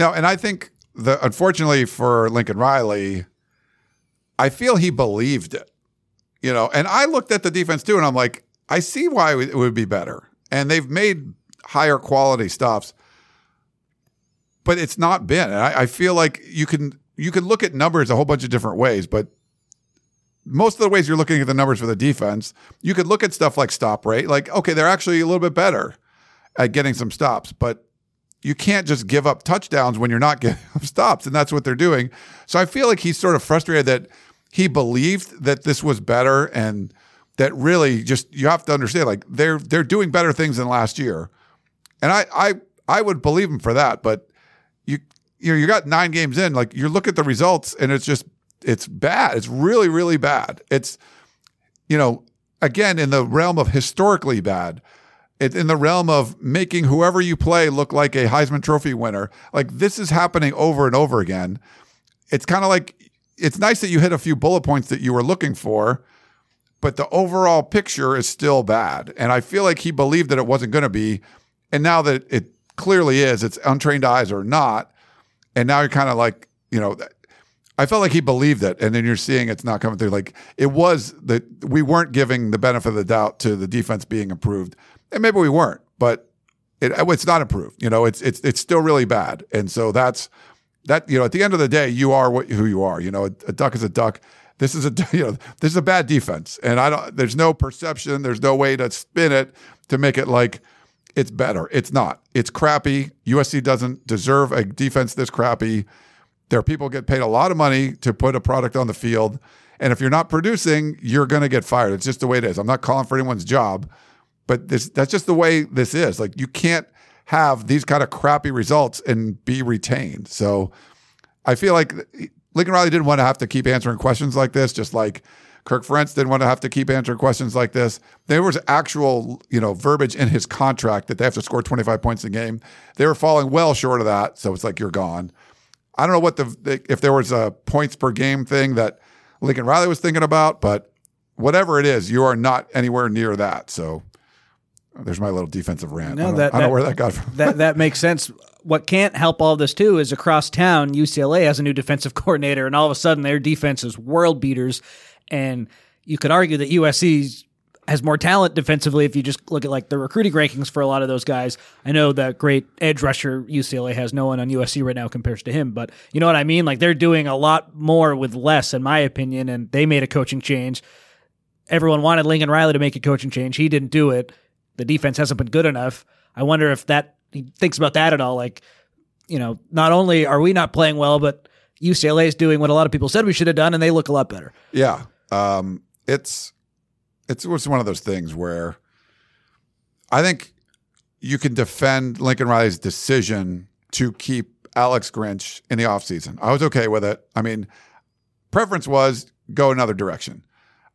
No, and I think the unfortunately for Lincoln Riley, I feel he believed it. You know, and I looked at the defense too, and I'm like, I see why it would be better. And they've made higher quality stops, but it's not been. And I, I feel like you can you can look at numbers a whole bunch of different ways, but most of the ways you're looking at the numbers for the defense, you could look at stuff like stop rate. Like, okay, they're actually a little bit better at getting some stops, but you can't just give up touchdowns when you're not getting up stops, and that's what they're doing. So I feel like he's sort of frustrated that he believed that this was better, and that really just you have to understand like they're they're doing better things than last year, and I I I would believe him for that, but you you know you got nine games in, like you look at the results, and it's just it's bad. It's really really bad. It's you know again in the realm of historically bad it, in the realm of making whoever you play look like a Heisman Trophy winner. Like this is happening over and over again. It's kind of like it's nice that you hit a few bullet points that you were looking for, but the overall picture is still bad. And I feel like he believed that it wasn't going to be, and now that it clearly is, it's untrained eyes or not. And now you're kind of like you know, I felt like he believed it, and then you're seeing it's not coming through. Like it was that we weren't giving the benefit of the doubt to the defense being improved, and maybe we weren't, but it, it's not improved. You know, it's it's it's still really bad, and so that's that. You know, at the end of the day, you are what who you are. You know, a, a duck is a duck. This is a you know this is a bad defense, and I don't. There's no perception. There's no way to spin it to make it like it's better. It's not. It's crappy. USC doesn't deserve a defense this crappy. There are people get paid a lot of money to put a product on the field. And if you're not producing, you're going to get fired. It's just the way it is. I'm not calling for anyone's job, but this that's just the way this is. Like you can't have these kind of crappy results and be retained. So I feel like Lincoln Riley didn't want to have to keep answering questions like this, just like Kirk Ferentz didn't want to have to keep answering questions like this. There was actual, you know, verbiage in his contract that they have to score 25 points a game. They were falling well short of that, so it's like you're gone. I don't know what the if there was a points per game thing that Lincoln Riley was thinking about, but whatever it is, you are not anywhere near that. So there's my little defensive rant. No, I, don't, that- I don't know that- where that got from. that that makes sense. What can't help all this too is across town, UCLA has a new defensive coordinator, and all of a sudden their defense is world beaters. And you could argue that USC has more talent defensively if you just look at like the recruiting rankings for a lot of those guys. I know that great edge rusher UCLA has no one on USC right now compares to him, but you know what I mean? Like they're doing a lot more with less, in my opinion, and they made a coaching change. Everyone wanted Lincoln Riley to make a coaching change. He didn't do it. The defense hasn't been good enough. I wonder if that he thinks about that at all. Like, you know, not only are we not playing well, but UCLA is doing what a lot of people said we should have done, and they look a lot better. Yeah. Um, it's it's it's one of those things where I think you can defend Lincoln Riley's decision to keep Alex Grinch in the offseason. I was okay with it. I mean, preference was go another direction.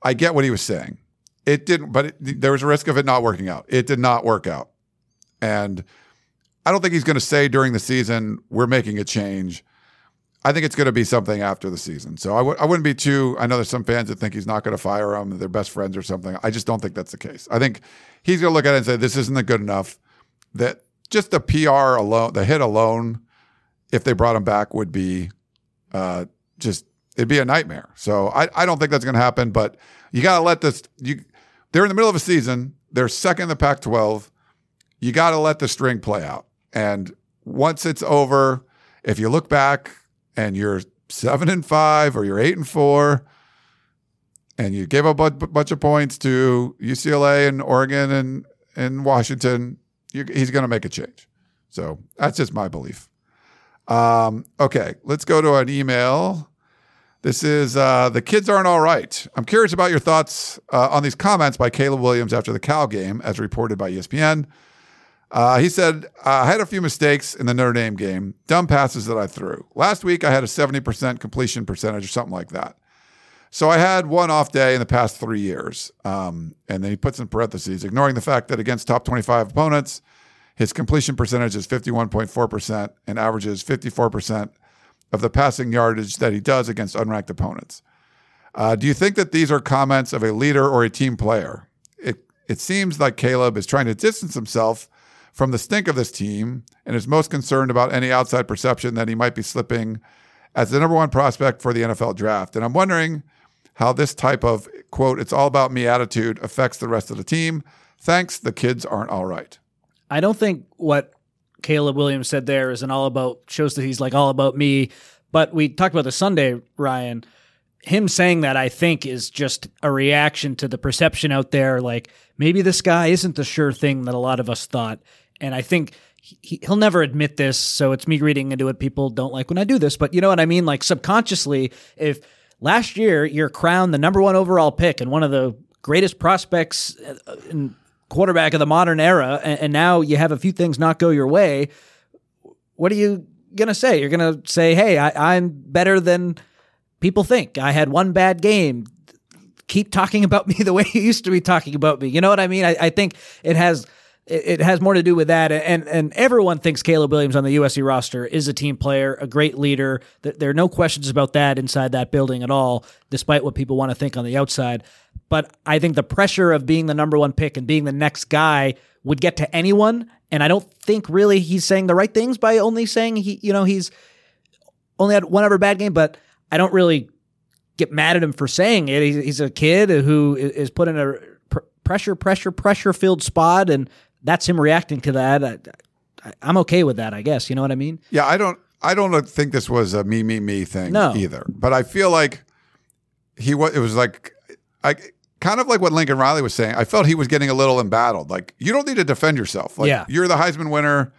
I get what he was saying. It didn't, but it, there was a risk of it not working out. It did not work out. And I don't think he's going to say during the season, we're making a change. I think it's going to be something after the season. So I w- I wouldn't be too. I know there's some fans that think he's not going to fire him, they're best friends or something. I just don't think that's the case. I think he's going to look at it and say, this isn't good enough. That just the PR alone, the hit alone, if they brought him back, would be uh, just, it'd be a nightmare. So I, I don't think that's going to happen, but you got to let this, you, they're in the middle of a season. They're second in the Pac 12. You got to let the string play out. And once it's over, if you look back and you're seven and five or you're eight and four, and you gave up a bunch of points to UCLA and Oregon and, and Washington, he's going to make a change. So that's just my belief. Um, okay, let's go to an email. This is uh, the kids aren't all right. I'm curious about your thoughts uh, on these comments by Caleb Williams after the Cal game, as reported by ESPN. Uh, he said, I had a few mistakes in the Notre Dame game, dumb passes that I threw. Last week, I had a 70% completion percentage or something like that. So I had one off day in the past three years. Um, and then he puts in parentheses, ignoring the fact that against top 25 opponents, his completion percentage is 51.4% and averages 54% of the passing yardage that he does against unranked opponents. Uh, do you think that these are comments of a leader or a team player? It, it seems like Caleb is trying to distance himself from the stink of this team and is most concerned about any outside perception that he might be slipping as the number one prospect for the NFL draft. And I'm wondering how this type of quote, it's all about me attitude affects the rest of the team. Thanks, the kids aren't all right. I don't think what Caleb Williams said there isn't all about shows that he's like all about me. But we talked about the Sunday, Ryan. Him saying that I think is just a reaction to the perception out there. Like maybe this guy isn't the sure thing that a lot of us thought. And I think he, he'll never admit this. So it's me reading into it. People don't like when I do this, but you know what I mean? Like subconsciously, if last year you're crowned the number one overall pick and one of the greatest prospects uh, in quarterback of the modern era, and, and now you have a few things not go your way, what are you gonna say? You're gonna say, "Hey, I, I'm better than people think. I had one bad game. Keep talking about me the way you used to be talking about me." You know what I mean? I, I think it has it, has more to do with that, and and everyone thinks Caleb Williams on the USC roster is a team player, a great leader. There are no questions about that inside that building at all, despite what people want to think on the outside. But I think the pressure of being the number one pick and being the next guy would get to anyone. And I don't think really he's saying the right things by only saying he, you know, he's only had one other bad game, but I don't really get mad at him for saying it. He's, he's a kid who is put in a pr- pressure, pressure, pressure filled spot, and that's him reacting to that. I, I, I'm okay with that, I guess. You know what I mean? Yeah, I don't. I don't think this was a me, me, me thing No. either. But I feel like he was. It was like, I kind of like what Lincoln Riley was saying. I felt he was getting a little embattled. Like you don't need to defend yourself. Like Yeah. you're the Heisman winner.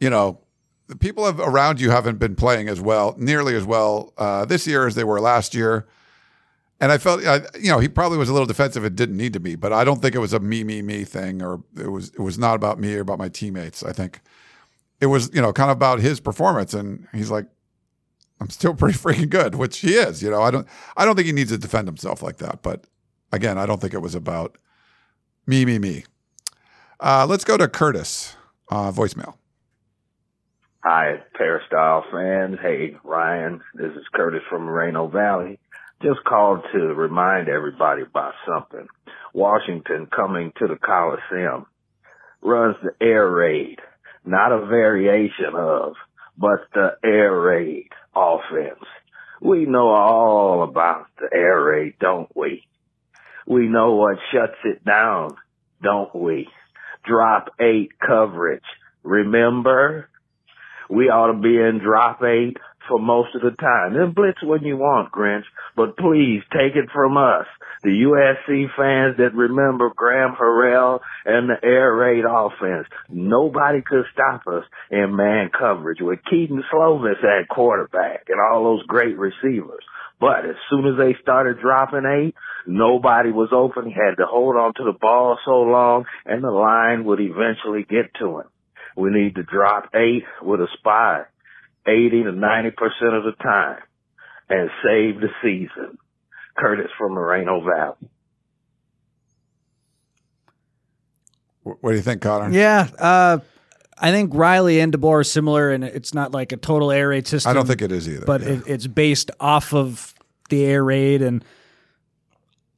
You know, the people have, around you haven't been playing as well, nearly as well uh, this year as they were last year. And I felt, I, you know, he probably was a little defensive. It didn't need to be, but I don't think it was a me, me, me thing, or it was, it was not about me or about my teammates. I think it was, you know, kind of about his performance. And he's like, I'm still pretty freaking good, which he is. You know, I don't, I don't think he needs to defend himself like that. But again, I don't think it was about me, me, me. Uh, let's go to Curtis, uh, voicemail. Hi, Peristyle fans. Hey, Ryan. This is Curtis from Moreno Valley. Just called to remind everybody about something. Washington coming to the Coliseum runs the air raid, not a variation of, but the air raid offense. We know all about the air raid, don't we? We know what shuts it down, don't we? Drop eight coverage. Remember? We ought to be in drop eight for most of the time. Then blitz when you want, Grinch. But please take it from us, the USC fans that remember Graham Harrell and the air raid offense. Nobody could stop us in man coverage with Kedon Slovis at quarterback and all those great receivers. But as soon as they started dropping eight, nobody was open. He had to hold on to the ball so long and the line would eventually get to him. We need to drop eight with a spy 80 to 90% of the time and save the season. Curtis from Moreno Valley. What do you think, Connor? Yeah. Uh, I think Riley and DeBoer are similar, and it's not like a total air raid system. I don't think it is either. but yeah. it, it's based off of the air raid and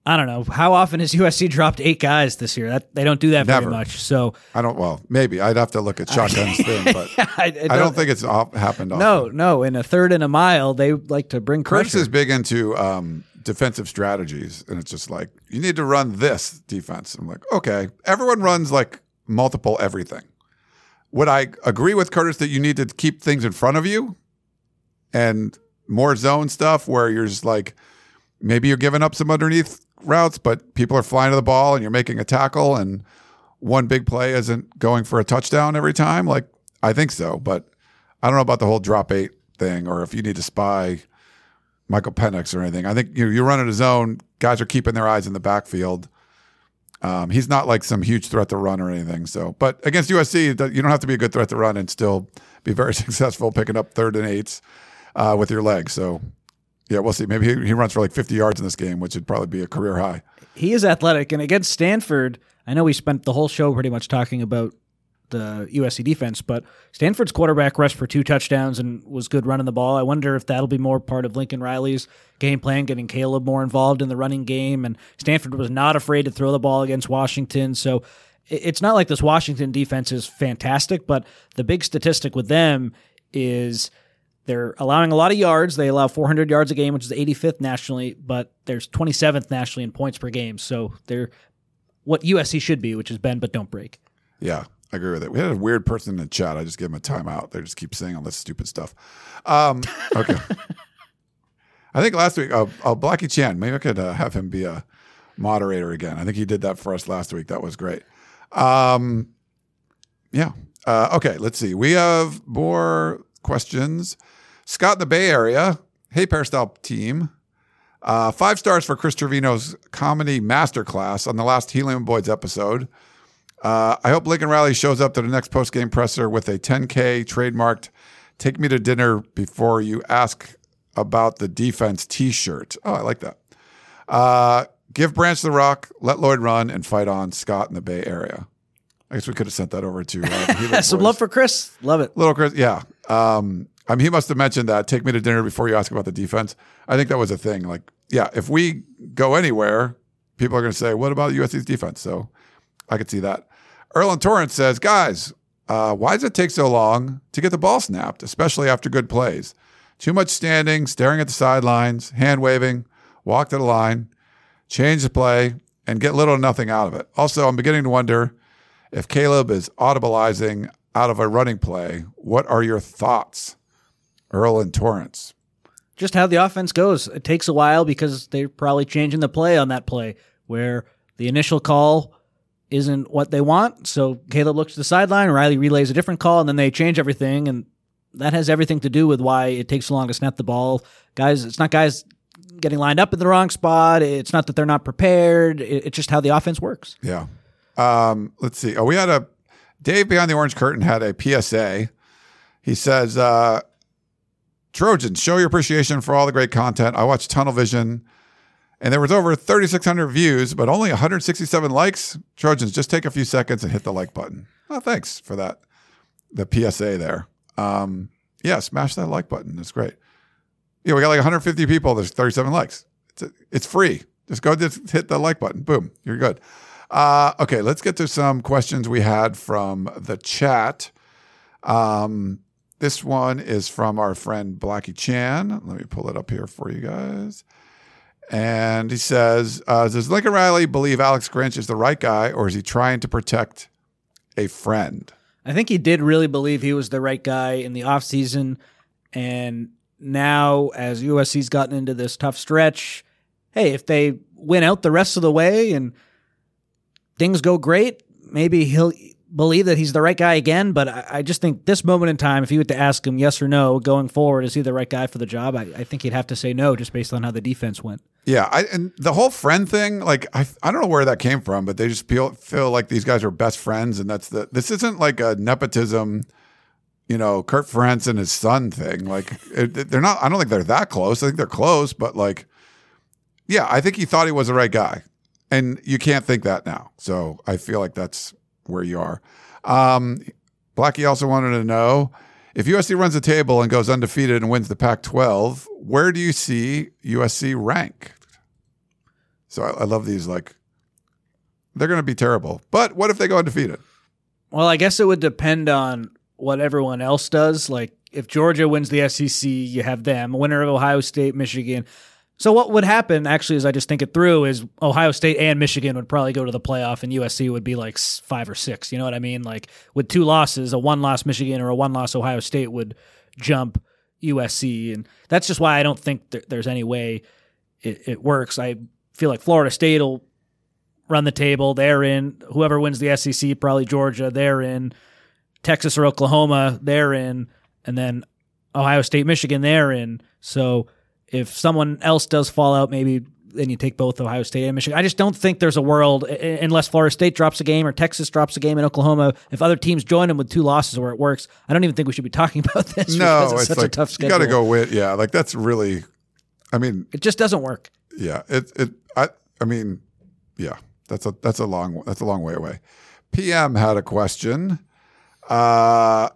I don't know how often has USC dropped eight guys this year. That they don't do that Never. very much. So I don't. Well, maybe I'd have to look at Shotgun's thing, but I, I don't think it's op- happened. Often. No, no. In a third and a mile, they like to bring Curtis pressure. is big into um, defensive strategies, and it's just like you need to run this defense. I'm like, okay, everyone runs like multiple everything. Would I agree with Curtis that you need to keep things in front of you and more zone stuff where you're just like maybe you're giving up some underneath routes, but people are flying to the ball and you're making a tackle and one big play isn't going for a touchdown every time? Like, I think so, but I don't know about the whole drop eight thing or if you need to spy Michael Penix or anything. I think you you're running a zone. Guys are keeping their eyes in the backfield. Um, he's not like some huge threat to run or anything. So, but against USC, you don't have to be a good threat to run and still be very successful picking up third and eights uh, with your legs. So, yeah, we'll see. Maybe he, he runs for like 50 yards in this game, which would probably be a career high. he is athletic, and against Stanford, I know we spent the whole show pretty much talking about the USC defense, but Stanford's quarterback rushed for two touchdowns and was good running the ball. I wonder if that'll be more part of Lincoln Riley's game plan, getting Caleb more involved in the running game. And Stanford was not afraid to throw the ball against Washington, so it's not like this Washington defense is fantastic, but the big statistic with them is they're allowing a lot of yards. They allow 400 yards a game, which is 85th nationally, but there's 27th nationally in points per game. So they're what USC should be, which is bend but don't break. Yeah, I agree with it. We had a weird person in the chat. I just give him a timeout. They just keep saying all this stupid stuff. Um, okay. I think last week, uh, uh, Blackie Chan, maybe I could uh, have him be a moderator again. I think he did that for us last week. That was great. Um, yeah. Uh, okay, let's see. We have more questions. Scott in the Bay Area. Hey, Peristyle team. Uh, five stars for Chris Trevino's comedy masterclass on the last Helium Boys episode. Uh, I hope Lincoln Riley shows up to the next post game presser with a 10K trademarked "Take me to dinner before you ask about the defense" T-shirt. Oh, I like that. Uh, give Branch the rock, let Lloyd run, and fight on. Scott in the Bay Area. I guess we could have sent that over to uh, Helium Some Boys. love for Chris. Love it. Little Chris, yeah. Um, I mean, he must have mentioned that. Take me to dinner before you ask about the defense. I think that was a thing. Like, yeah, if we go anywhere, people are going to say, "What about USC's defense?" So, I could see that. Erlen Torrance says, "Guys, uh, why does it take so long to get the ball snapped, especially after good plays? Too much standing, staring at the sidelines, hand waving, walk to the line, change the play, and get little or nothing out of it. Also, I'm beginning to wonder if Caleb is audibilizing out of a running play. What are your thoughts, Earl and Torrance? just how the offense goes. It takes a while because they're probably changing the play on that play where the initial call isn't what they want. So Caleb looks to the sideline, Riley relays a different call, and then they change everything. And that has everything to do with why it takes so long to snap the ball. Guys, it's not guys getting lined up in the wrong spot. It's not that they're not prepared. It's just how the offense works. Yeah. Um, let's see. Oh, we had a Dave behind the orange curtain had a PSA. He says, uh, Trojans, show your appreciation for all the great content. I watched Tunnel Vision and there was over 3,600 views, but only 167 likes. Trojans, just take a few seconds and hit the like button. Oh, thanks for that. The PSA there. Um, yeah, smash that like button. That's great. Yeah, we got like 150 people. There's 37 likes. It's, it's free. Just go just hit the like button. Boom, you're good. Uh, okay, let's get to some questions we had from the chat. Um, this one is from our friend Blackie Chan. Let me pull it up here for you guys. And he says, uh, Does Lincoln Riley believe Alex Grinch is the right guy, or is he trying to protect a friend? I think he did really believe he was the right guy in the offseason. And now, as USC's gotten into this tough stretch, hey, if they win out the rest of the way and things go great, maybe he'll believe that he's the right guy again. But I, I just think this moment in time, if you were to ask him yes or no going forward, is he the right guy for the job? I, I think he'd have to say no just based on how the defense went. Yeah, I, and the whole friend thing, like I, I don't know where that came from, but they just feel feel like these guys are best friends, and that's the. This isn't like a nepotism, you know, Kirk Ferentz and his son thing. Like it, they're not. I don't think they're that close. I think they're close, but like, yeah, I think he thought he was the right guy, and you can't think that now. So I feel like that's where you are. Um, Blackie also wanted to know if USC runs the table and goes undefeated and wins the Pac 12, where do you see USC rank? So I, I love these. Like, they're going to be terrible. But what if they go undefeated? Well, I guess it would depend on what everyone else does. Like if Georgia wins the SEC, you have them. Winner of Ohio State, Michigan. So what would happen actually, as I just think it through, is Ohio State and Michigan would probably go to the playoff, and USC would be like five or six. You know what I mean? Like with two losses, a one loss Michigan or a one loss Ohio State would jump USC, and that's just why I don't think there, there's any way it, it works. I feel like Florida State will run the table. They're in. Whoever wins the SEC, probably Georgia, they're in. Texas or Oklahoma, they're in. And then Ohio State, Michigan, they're in. So if someone else does fall out, maybe then you take both Ohio State and Michigan. I just don't think there's a world, unless Florida State drops a game or Texas drops a game in Oklahoma, if other teams join them with two losses where it works. I don't even think we should be talking about this No, it's, it's, such like a tough you schedule. got to go with Yeah, like that's really. I mean, It just doesn't work. yeah. It. It. I. I mean, yeah. That's a. That's a long. That's a long way away. PM had a question. Uh,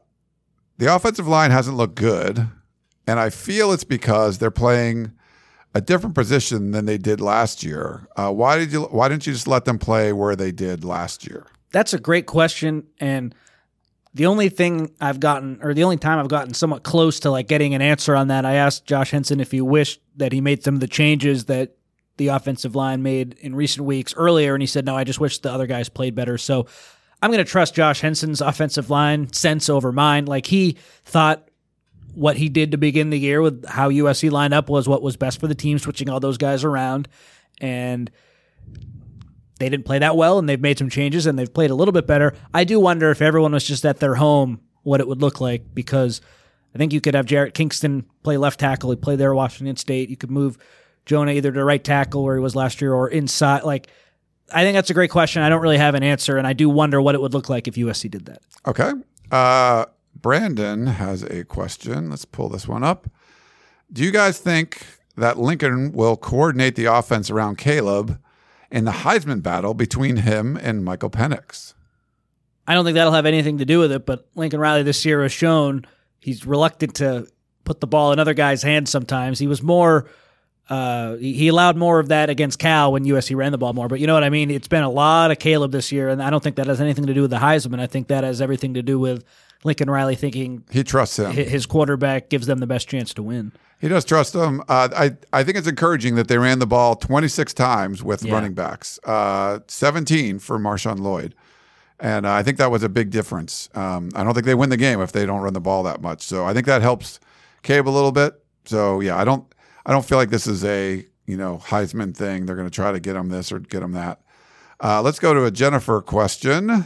the offensive line hasn't looked good, and I feel it's because they're playing a different position than they did last year. Uh, why did you? Why didn't you just let them play where they did last year? That's a great question. And the only thing I've gotten, or the only time I've gotten somewhat close to like getting an answer on that, I asked Josh Henson if he wished that he made some of the changes that the offensive line made in recent weeks earlier. And he said, no, I just wish the other guys played better. So I'm going to trust Josh Henson's offensive line sense over mine. Like he thought what he did to begin the year with how USC lined up was what was best for the team, switching all those guys around. And they didn't play that well and they've made some changes and they've played a little bit better. I do wonder if everyone was just at their home, what it would look like because I think you could have Jarrett Kingston play left tackle. He played there at Washington State. You could move Jonah either to right tackle where he was last year or inside. Like, I think that's a great question. I don't really have an answer, and I do wonder what it would look like if USC did that. Okay. Uh, Brandon has a question. Let's pull this one up. Do you guys think that Lincoln will coordinate the offense around Caleb in the Heisman battle between him and Michael Penix? I don't think that'll have anything to do with it, but Lincoln Riley this year has shown he's reluctant to put the ball in other guys' hands sometimes. He was more uh, he he allowed more of that against Cal when USC ran the ball more. But you know what I mean? It's been a lot of Caleb this year, and I don't think that has anything to do with the Heisman. I think that has everything to do with Lincoln Riley thinking He trusts him. his quarterback gives them the best chance to win. He does trust them. Uh, I I think it's encouraging that they ran the ball 26 times with Yeah. running backs, uh, 17 for Marshawn Lloyd, and uh, I think that was a big difference. Um, I don't think they win the game if they don't run the ball that much. So I think that helps Cabe a little bit. So yeah, I don't I don't feel like this is a you know Heisman thing. They're going to try to get him this or get him that. Uh, let's go to a Jennifer question.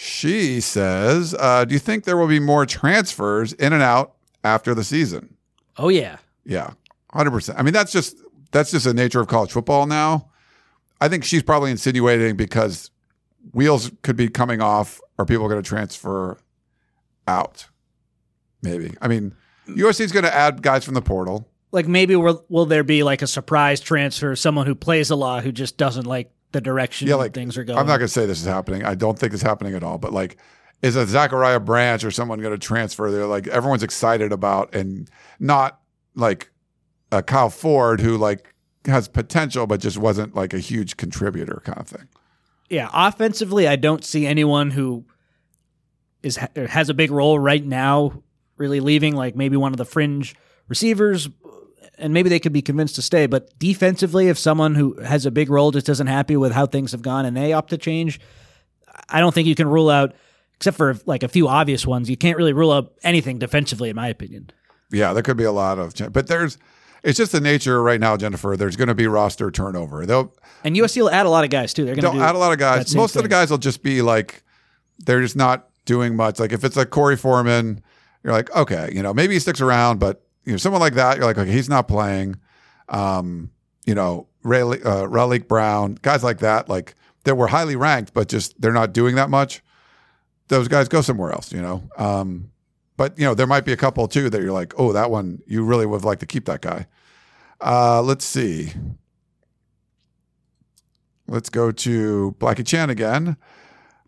She says, uh, "Do you think there will be more transfers in and out after the season?" Oh yeah, Yeah, hundred percent. I mean, that's just that's just the nature of college football now. I think she's probably insinuating because wheels could be coming off. Are people going to transfer out? Maybe. I mean, USC is going to add guys from the portal. like maybe will there be like a surprise transfer, someone who plays a lot who just doesn't like the direction Yeah, like things are going. I'm not going to say this is happening. I don't think it's happening at all. But like, is a Zachariah Branch or someone going to transfer? They're like everyone's excited about, and not like a Kyle Ford who like has potential but just wasn't like a huge contributor kind of thing. yeah, offensively, I don't see anyone who is has a big role right now really leaving. Like maybe one of the fringe receivers, and maybe they could be convinced to stay. But defensively, if someone who has a big role just isn't happy with how things have gone and they opt to change, I don't think you can rule out. Except for like a few obvious ones, you can't really rule out anything defensively, in my opinion. Yeah, there could be a lot of, but there's. It's just the nature right now, Jennifer. There's going to be roster turnover. They'll And USC will add a lot of guys too. They're going to add a lot of guys. Most of the guys will just be like, they're just not doing much. Like if it's like Corey Foreman, you're like, okay, you know, maybe he sticks around, but you know, someone like that, you're like, okay, he's not playing. Um, you know, Ray, uh, Brown, guys like that, like that were highly ranked, but just they're not doing that much. Those guys go somewhere else, you know. Um, but you know, there might be a couple too that you're like, oh, that one you really would like to keep that guy. Uh, let's see. Let's go to Blackie Chan again.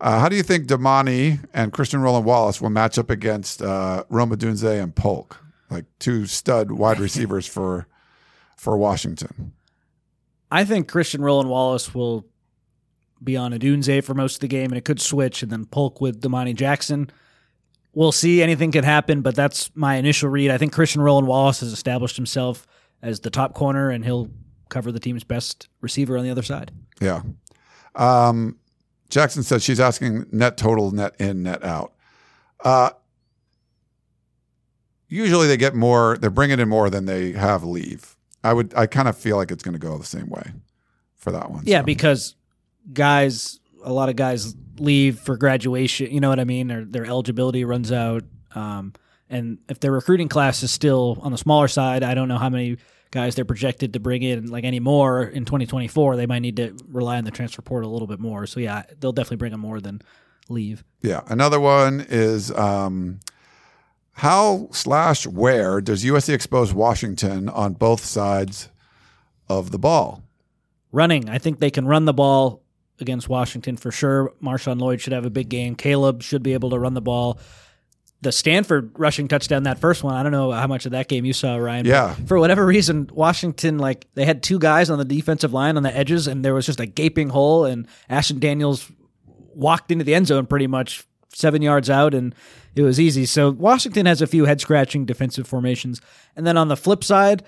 Uh, how do you think Damani and Christian Roland Wallace will match up against uh, Rome Odunze and Polk, like two stud wide receivers for for Washington? I think Christian Roland Wallace will be on Odunze for most of the game, and it could switch, and then Polk with Damani Jackson. We'll see. Anything could happen, but that's my initial read. I think Christian Roland Wallace has established himself as the top corner, and he'll cover the team's best receiver on the other side. Yeah. Um, Jackson says she's asking net total, net in, net out. Uh, usually they get more. They're bringing in more than they have leave. I would. I kind of feel like it's going to go the same way for that one. Yeah, so. because guys, a lot of guys leave for graduation. You know what I mean? Or their eligibility runs out. Um, and if their recruiting class is still on the smaller side, I don't know how many guys they're projected to bring in like anymore in 2024. They might need to rely on the transfer portal a little bit more. So yeah, they'll definitely bring in more than leave. Yeah. Another one is um, how slash where does USC expose Washington on both sides of the ball? Running, I think they can run the ball against Washington for sure. Marshawn Lloyd should have a big game. Caleb should be able to run the ball. The Stanford rushing touchdown, that first one, I don't know how much of that game you saw, Ryan. Yeah. For whatever reason, Washington, like, they had two guys on the defensive line on the edges, and there was just a gaping hole, and Ashton Daniels walked into the end zone pretty much seven yards out, and it was easy. So Washington has a few head scratching defensive formations. And then on the flip side,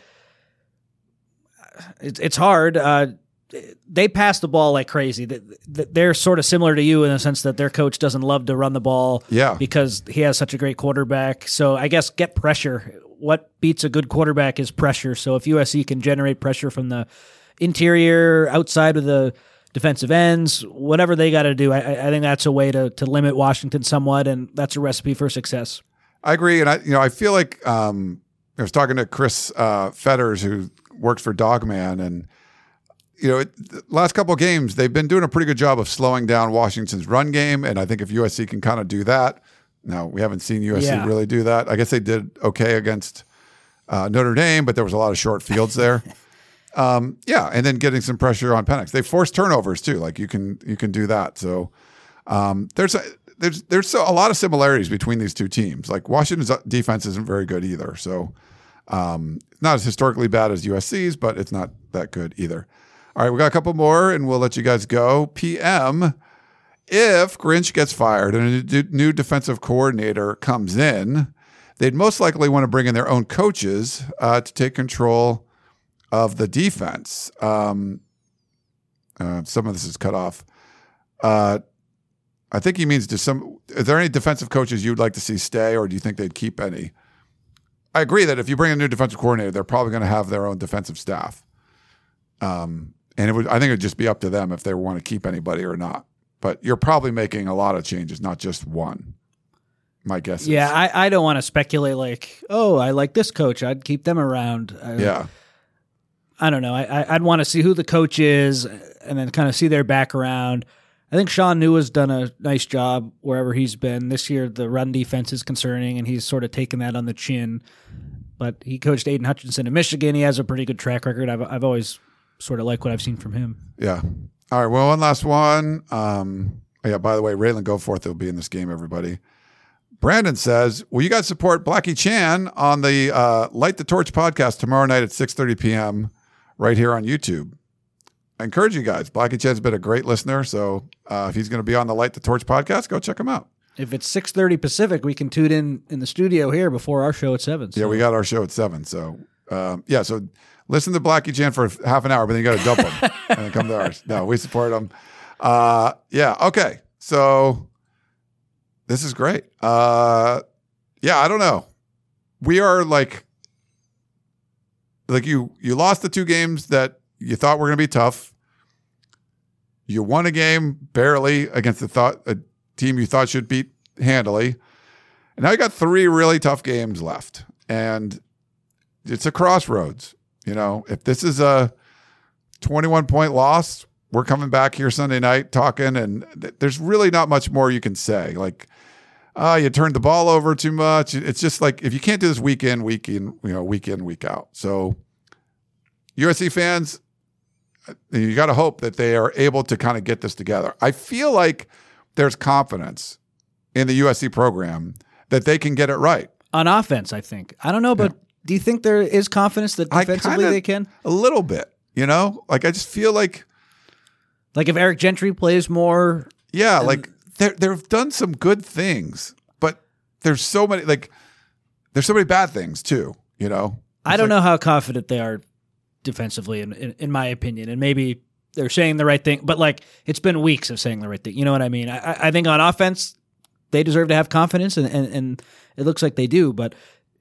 it's, it's hard. Uh, they pass the ball like crazy. Th- th- They're sort of similar to you in the sense that their coach doesn't love to run the ball Yeah. because he has such a great quarterback. So I guess get pressure. What beats a good quarterback is pressure. So if USC can generate pressure from the interior, outside of the defensive ends, whatever they got to do, I, I think that's a way to, to limit Washington somewhat, and that's a recipe for success. I agree, and I you know I feel like um, I was talking to Chris uh, Fetters who works for Dawgman, and you know it, the last couple of games they've been doing a pretty good job of slowing down Washington's run game, and I think if USC can kind of do that, now we haven't seen USC Yeah. really do that. I guess they did okay against uh, Notre Dame, but there was a lot of short fields there. Um, yeah, and then getting some pressure on Penix. They force turnovers too. Like you can you can do that. So um, there's a, there's there's a lot of similarities between these two teams. Like Washington's defense isn't very good either. So um, not as historically bad as USC's, but it's not that good either. All right, we got a couple more, and we'll let you guys go. PM if Grinch gets fired and a new defensive coordinator comes in, they'd most likely want to bring in their own coaches uh, to take control of the defense. Um, uh, some of this is cut off. Uh, I think he means just some. Is there any defensive coaches you'd like to see stay, or do you think they'd keep any? I agree that if you bring a new defensive coordinator, they're probably going to have their own defensive staff. Um, and it would, I think it would just be up to them if they want to keep anybody or not. But you're probably making a lot of changes, not just one. My guess. Yeah, is. I, I don't want to speculate like, oh, I like this coach. I'd keep them around. I, yeah. I don't know. I, I'd want to see who the coach is and then kind of see their background. I think Shaun Nua has done a nice job wherever he's been. This year, the run defense is concerning, and he's sort of taken that on the chin. But he coached Aidan Hutchinson in Michigan. He has a pretty good track record. I've, I've always sort of liked what I've seen from him. Yeah. All right. Well, one last one. Um, oh, yeah. By the way, Ralen Goforth will be in this game. Everybody. Brandon says, "Will you guys support Blackie Chan on the uh, Light the Torch podcast tomorrow night at 6:30 p.m. right here on YouTube?" I encourage you guys. Blackie Chan's been a great listener, so uh, if he's going to be on the Light the Torch podcast, go check him out. If it's six thirty Pacific, we can tune in in the studio here before our show at seven. So. Yeah, we got our show at seven. So um, yeah, so listen to Blackie Chan for half an hour, but then you got to dump him and then come to ours. No, we support him. Uh, yeah, okay. So this is great. Uh, yeah, I don't know. We are like, like you. You lost the two games that you thought were going to be tough. You won a game barely against the thought a team you thought should beat handily. And now you got three really tough games left. And it's a crossroads. You know, if this is a 21 point loss, we're coming back here Sunday night talking, and th- there's really not much more you can say. Like, ah, you turned the ball over too much. It's just like if you can't do this week in, week in, you know, week in, week out. So, USC fans, you got to hope that they are able to kind of get this together. I feel like there's confidence in the USC program that they can get it right on offense. I think I don't know, but do you think there is confidence that defensively they can? a little bit. You know, like I just feel like Like if Eric Gentry plays more, Yeah, like they they've done some good things, but there's so many like there's so many bad things too. You know, I don't know how confident they are defensively, in, in in my opinion, and maybe they're saying the right thing, but like it's been weeks of saying the right thing. You know what I mean? I, I- I think on offense they deserve to have confidence, and, and and it looks like they do, but.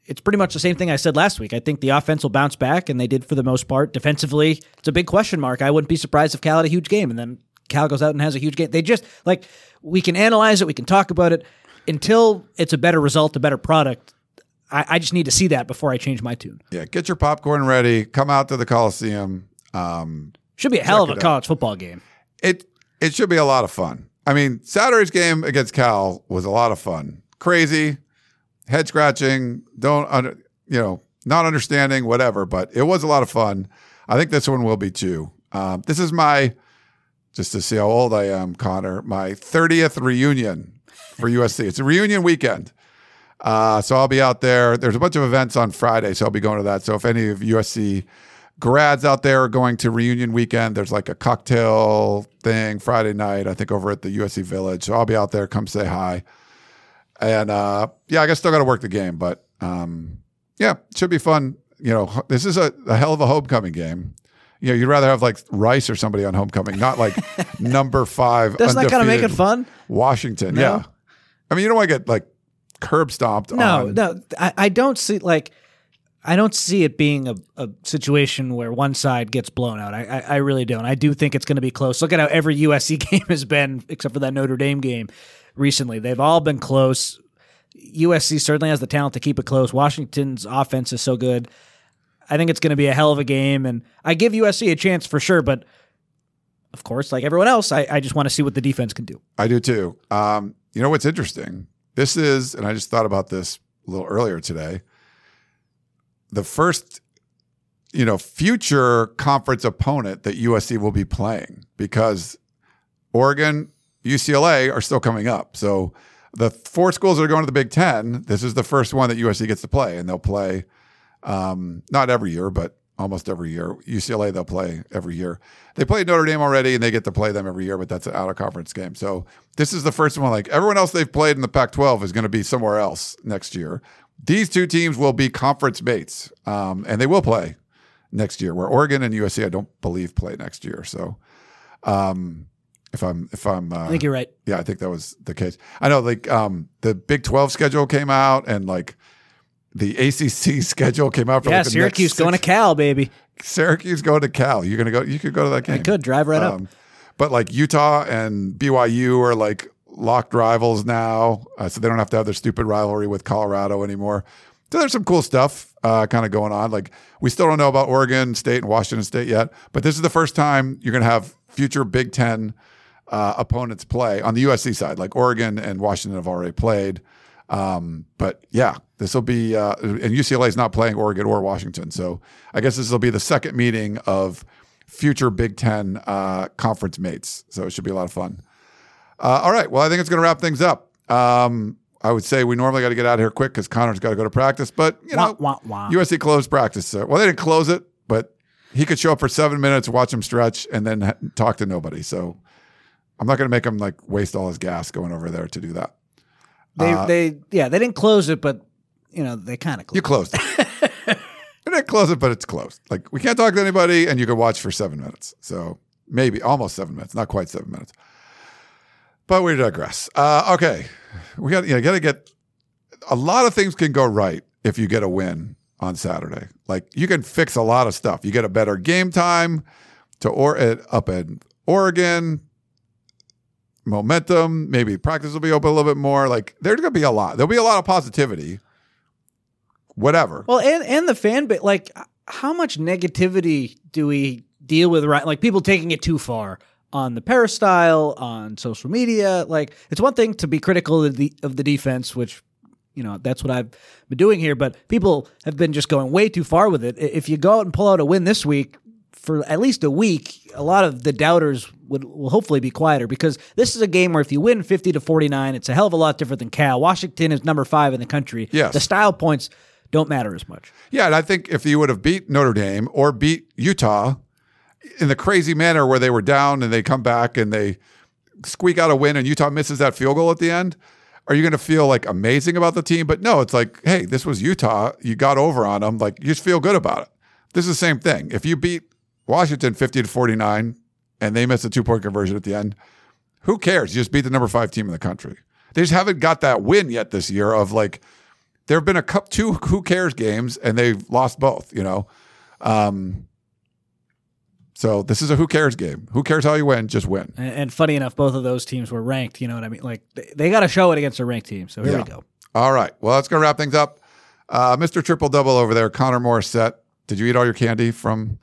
It's pretty much the same thing I said last week. I think the offense will bounce back, and they did for the most part. Defensively, it's a big question mark. I wouldn't be surprised if Cal had a huge game, and then Cal goes out and has a huge game. They just like we can analyze it, we can talk about it until it's a better result, a better product. I, I just need to see that before I change my tune. Yeah, get your popcorn ready. Come out to the Coliseum. Um, Should be a hell of a college football game. it it should be a lot of fun. I mean, Saturday's game against Cal was a lot of fun. Crazy, head scratching. Don't under, you know, not understanding whatever, but it was a lot of fun. I think this one will be too. Um, this is my just to see how old I am, Connor. My 30th reunion for USC. It's a reunion weekend. Uh, so I'll be out there. There's a bunch of events on Friday, so I'll be going to that. So if any of USC grads out there are going to reunion weekend, there's like a cocktail thing Friday night, I think over at the USC Village. So I'll be out there. Come say hi. And uh, yeah, I guess still got to work the game, but um, yeah, should be fun. You know, this is a, a hell of a homecoming game. You know, you'd rather have like Rice or somebody on homecoming, not like number five. Doesn't that kind of make it fun? Washington, No? yeah. I mean, you don't want to get like curb stomped. No, on, no, I, I don't see like I don't see it being a, a situation where one side gets blown out. I, I, I really don't. I do think it's going to be close. Look at how every USC game has been, except for that Notre Dame game recently. They've all been close. USC certainly has the talent to keep it close. Washington's offense is so good. I think it's going to be a hell of a game, and I give USC a chance for sure. But of course, like everyone else, I, I just want to see what the defense can do. I do too. Um, you know what's interesting? This is, and I just thought about this a little earlier today. The first, you know, future conference opponent that USC will be playing because Oregon, UCLA are still coming up. So the four schools that are going to the Big Ten, this is the first one that USC gets to play, and they'll play um, not every year, but almost every year. UCLA they'll play every year. They played Notre Dame already, and they get to play them every year, but that's an out of conference game. So this is the first one. Like everyone else they've played in the Pac-12 is going to be somewhere else next year. These two teams will be conference mates, um, and they will play next year. Where Oregon and USC, I don't believe play next year. So, um, if I'm if I'm, uh, I think you're right. yeah, I think that was the case. I know, like um, the Big Twelve schedule came out, and like the ACC schedule came out. For Yeah, like Syracuse going to Cal, baby. Syracuse going to Cal. You're gonna go. You could go to that game. I could drive right up. Um, but like Utah and BYU are like locked rivals now, uh, so they don't have to have their stupid rivalry with Colorado anymore. So there's some cool stuff uh, kind of going on. Like we still don't know about Oregon State and Washington State yet, but this is the first time you're going to have future Big Ten uh, opponents play on the USC side. Like Oregon and Washington have already played. Um, but yeah, this will be, uh, and UCLA is not playing Oregon or Washington. So I guess this will be the second meeting of future Big Ten uh, conference mates. So it should be a lot of fun. Uh, all right. Well, I think it's going to wrap things up. Um, I would say we normally got to get out of here quick because Connor's got to go to practice. But, you know, Wah, wah, wah. USC closed practice. Uh, well, they didn't close it, but he could show up for seven minutes, watch him stretch, and then ha- talk to nobody. So I'm not going to make him like waste all his gas going over there to do that. They, Uh, they, yeah, they didn't close it, but you know they kind of You closed. closed it. you didn't close it, but it's closed. Like we can't talk to anybody, and you can watch for seven minutes. So maybe almost seven minutes, not quite seven minutes. But we digress. Uh, okay, we got you know got to get a lot of things can go right if you get a win on Saturday. Like you can fix a lot of stuff. You get a better game time to or at, up in Oregon. Momentum, maybe practice will be open a little bit more. Like there's gonna be a lot. There'll be a lot of positivity. Whatever. Well, and and the fan base, like, how much negativity do we deal with? Right, like people taking it too far on the peristyle, on social media. Like, it's one thing to be critical of the of the defense, which you know that's what I've been doing here. But people have been just going way too far with it. If you go out and pull out a win this week for at least a week, a lot of the doubters would will hopefully be quieter because this is a game where if you win fifty to forty nine, it's a hell of a lot different than Cal. Washington is number five in the country. Yes. the style points don't matter as much. Yeah, and I think if you would have beat Notre Dame or beat Utah in the crazy manner where they were down and they come back and they squeak out a win and Utah misses that field goal at the end, are you going to feel like amazing about the team? But no, it's like, hey, this was Utah. You got over on them. Like you just feel good about it. This is the same thing. If you beat Washington 50 to 49 and they missed a two point conversion at the end, who cares? You just beat the number five team in the country. They just haven't got that win yet this year of like, there have been a cup two who cares games and they've lost both, you know. Um, so this is a who cares game. Who cares how you win? Just win. And, and funny enough, both of those teams were ranked. You know what I mean? Like they, they got to show it against a ranked team. So here Yeah. we go. All right. Well, that's gonna wrap things up. Uh, Mr. Triple Double over there, Connor Morrissette. Did you eat all your candy from?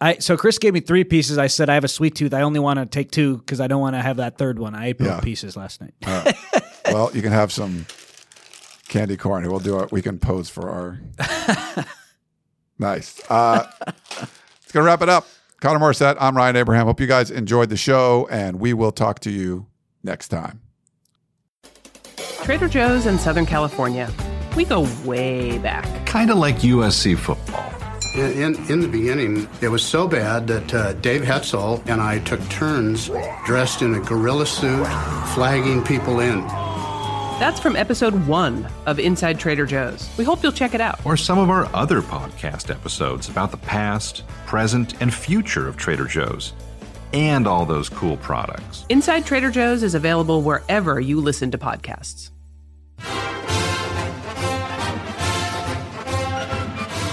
I so Chris gave me three pieces. I said I have a sweet tooth. I only want to take two because I don't want to have that third one. I ate both Yeah. pieces last night. Well, you can have some candy corn. We'll do it. We can pose for our. nice. Uh, it's gonna wrap it up. Connor Morrissette. I'm Ryan Abraham. Hope you guys enjoyed the show, and we will talk to you next time. Trader Joe's in Southern California. We go way back. Kind of like USC football. In, in, in the beginning, it was so bad that uh, Dave Hetzel and I took turns dressed in a gorilla suit, flagging people in. That's from episode one of Inside Trader Joe's. We hope you'll check it out. Or some of our other podcast episodes about the past, present, and future of Trader Joe's. And all those cool products. Inside Trader Joe's is available wherever you listen to podcasts.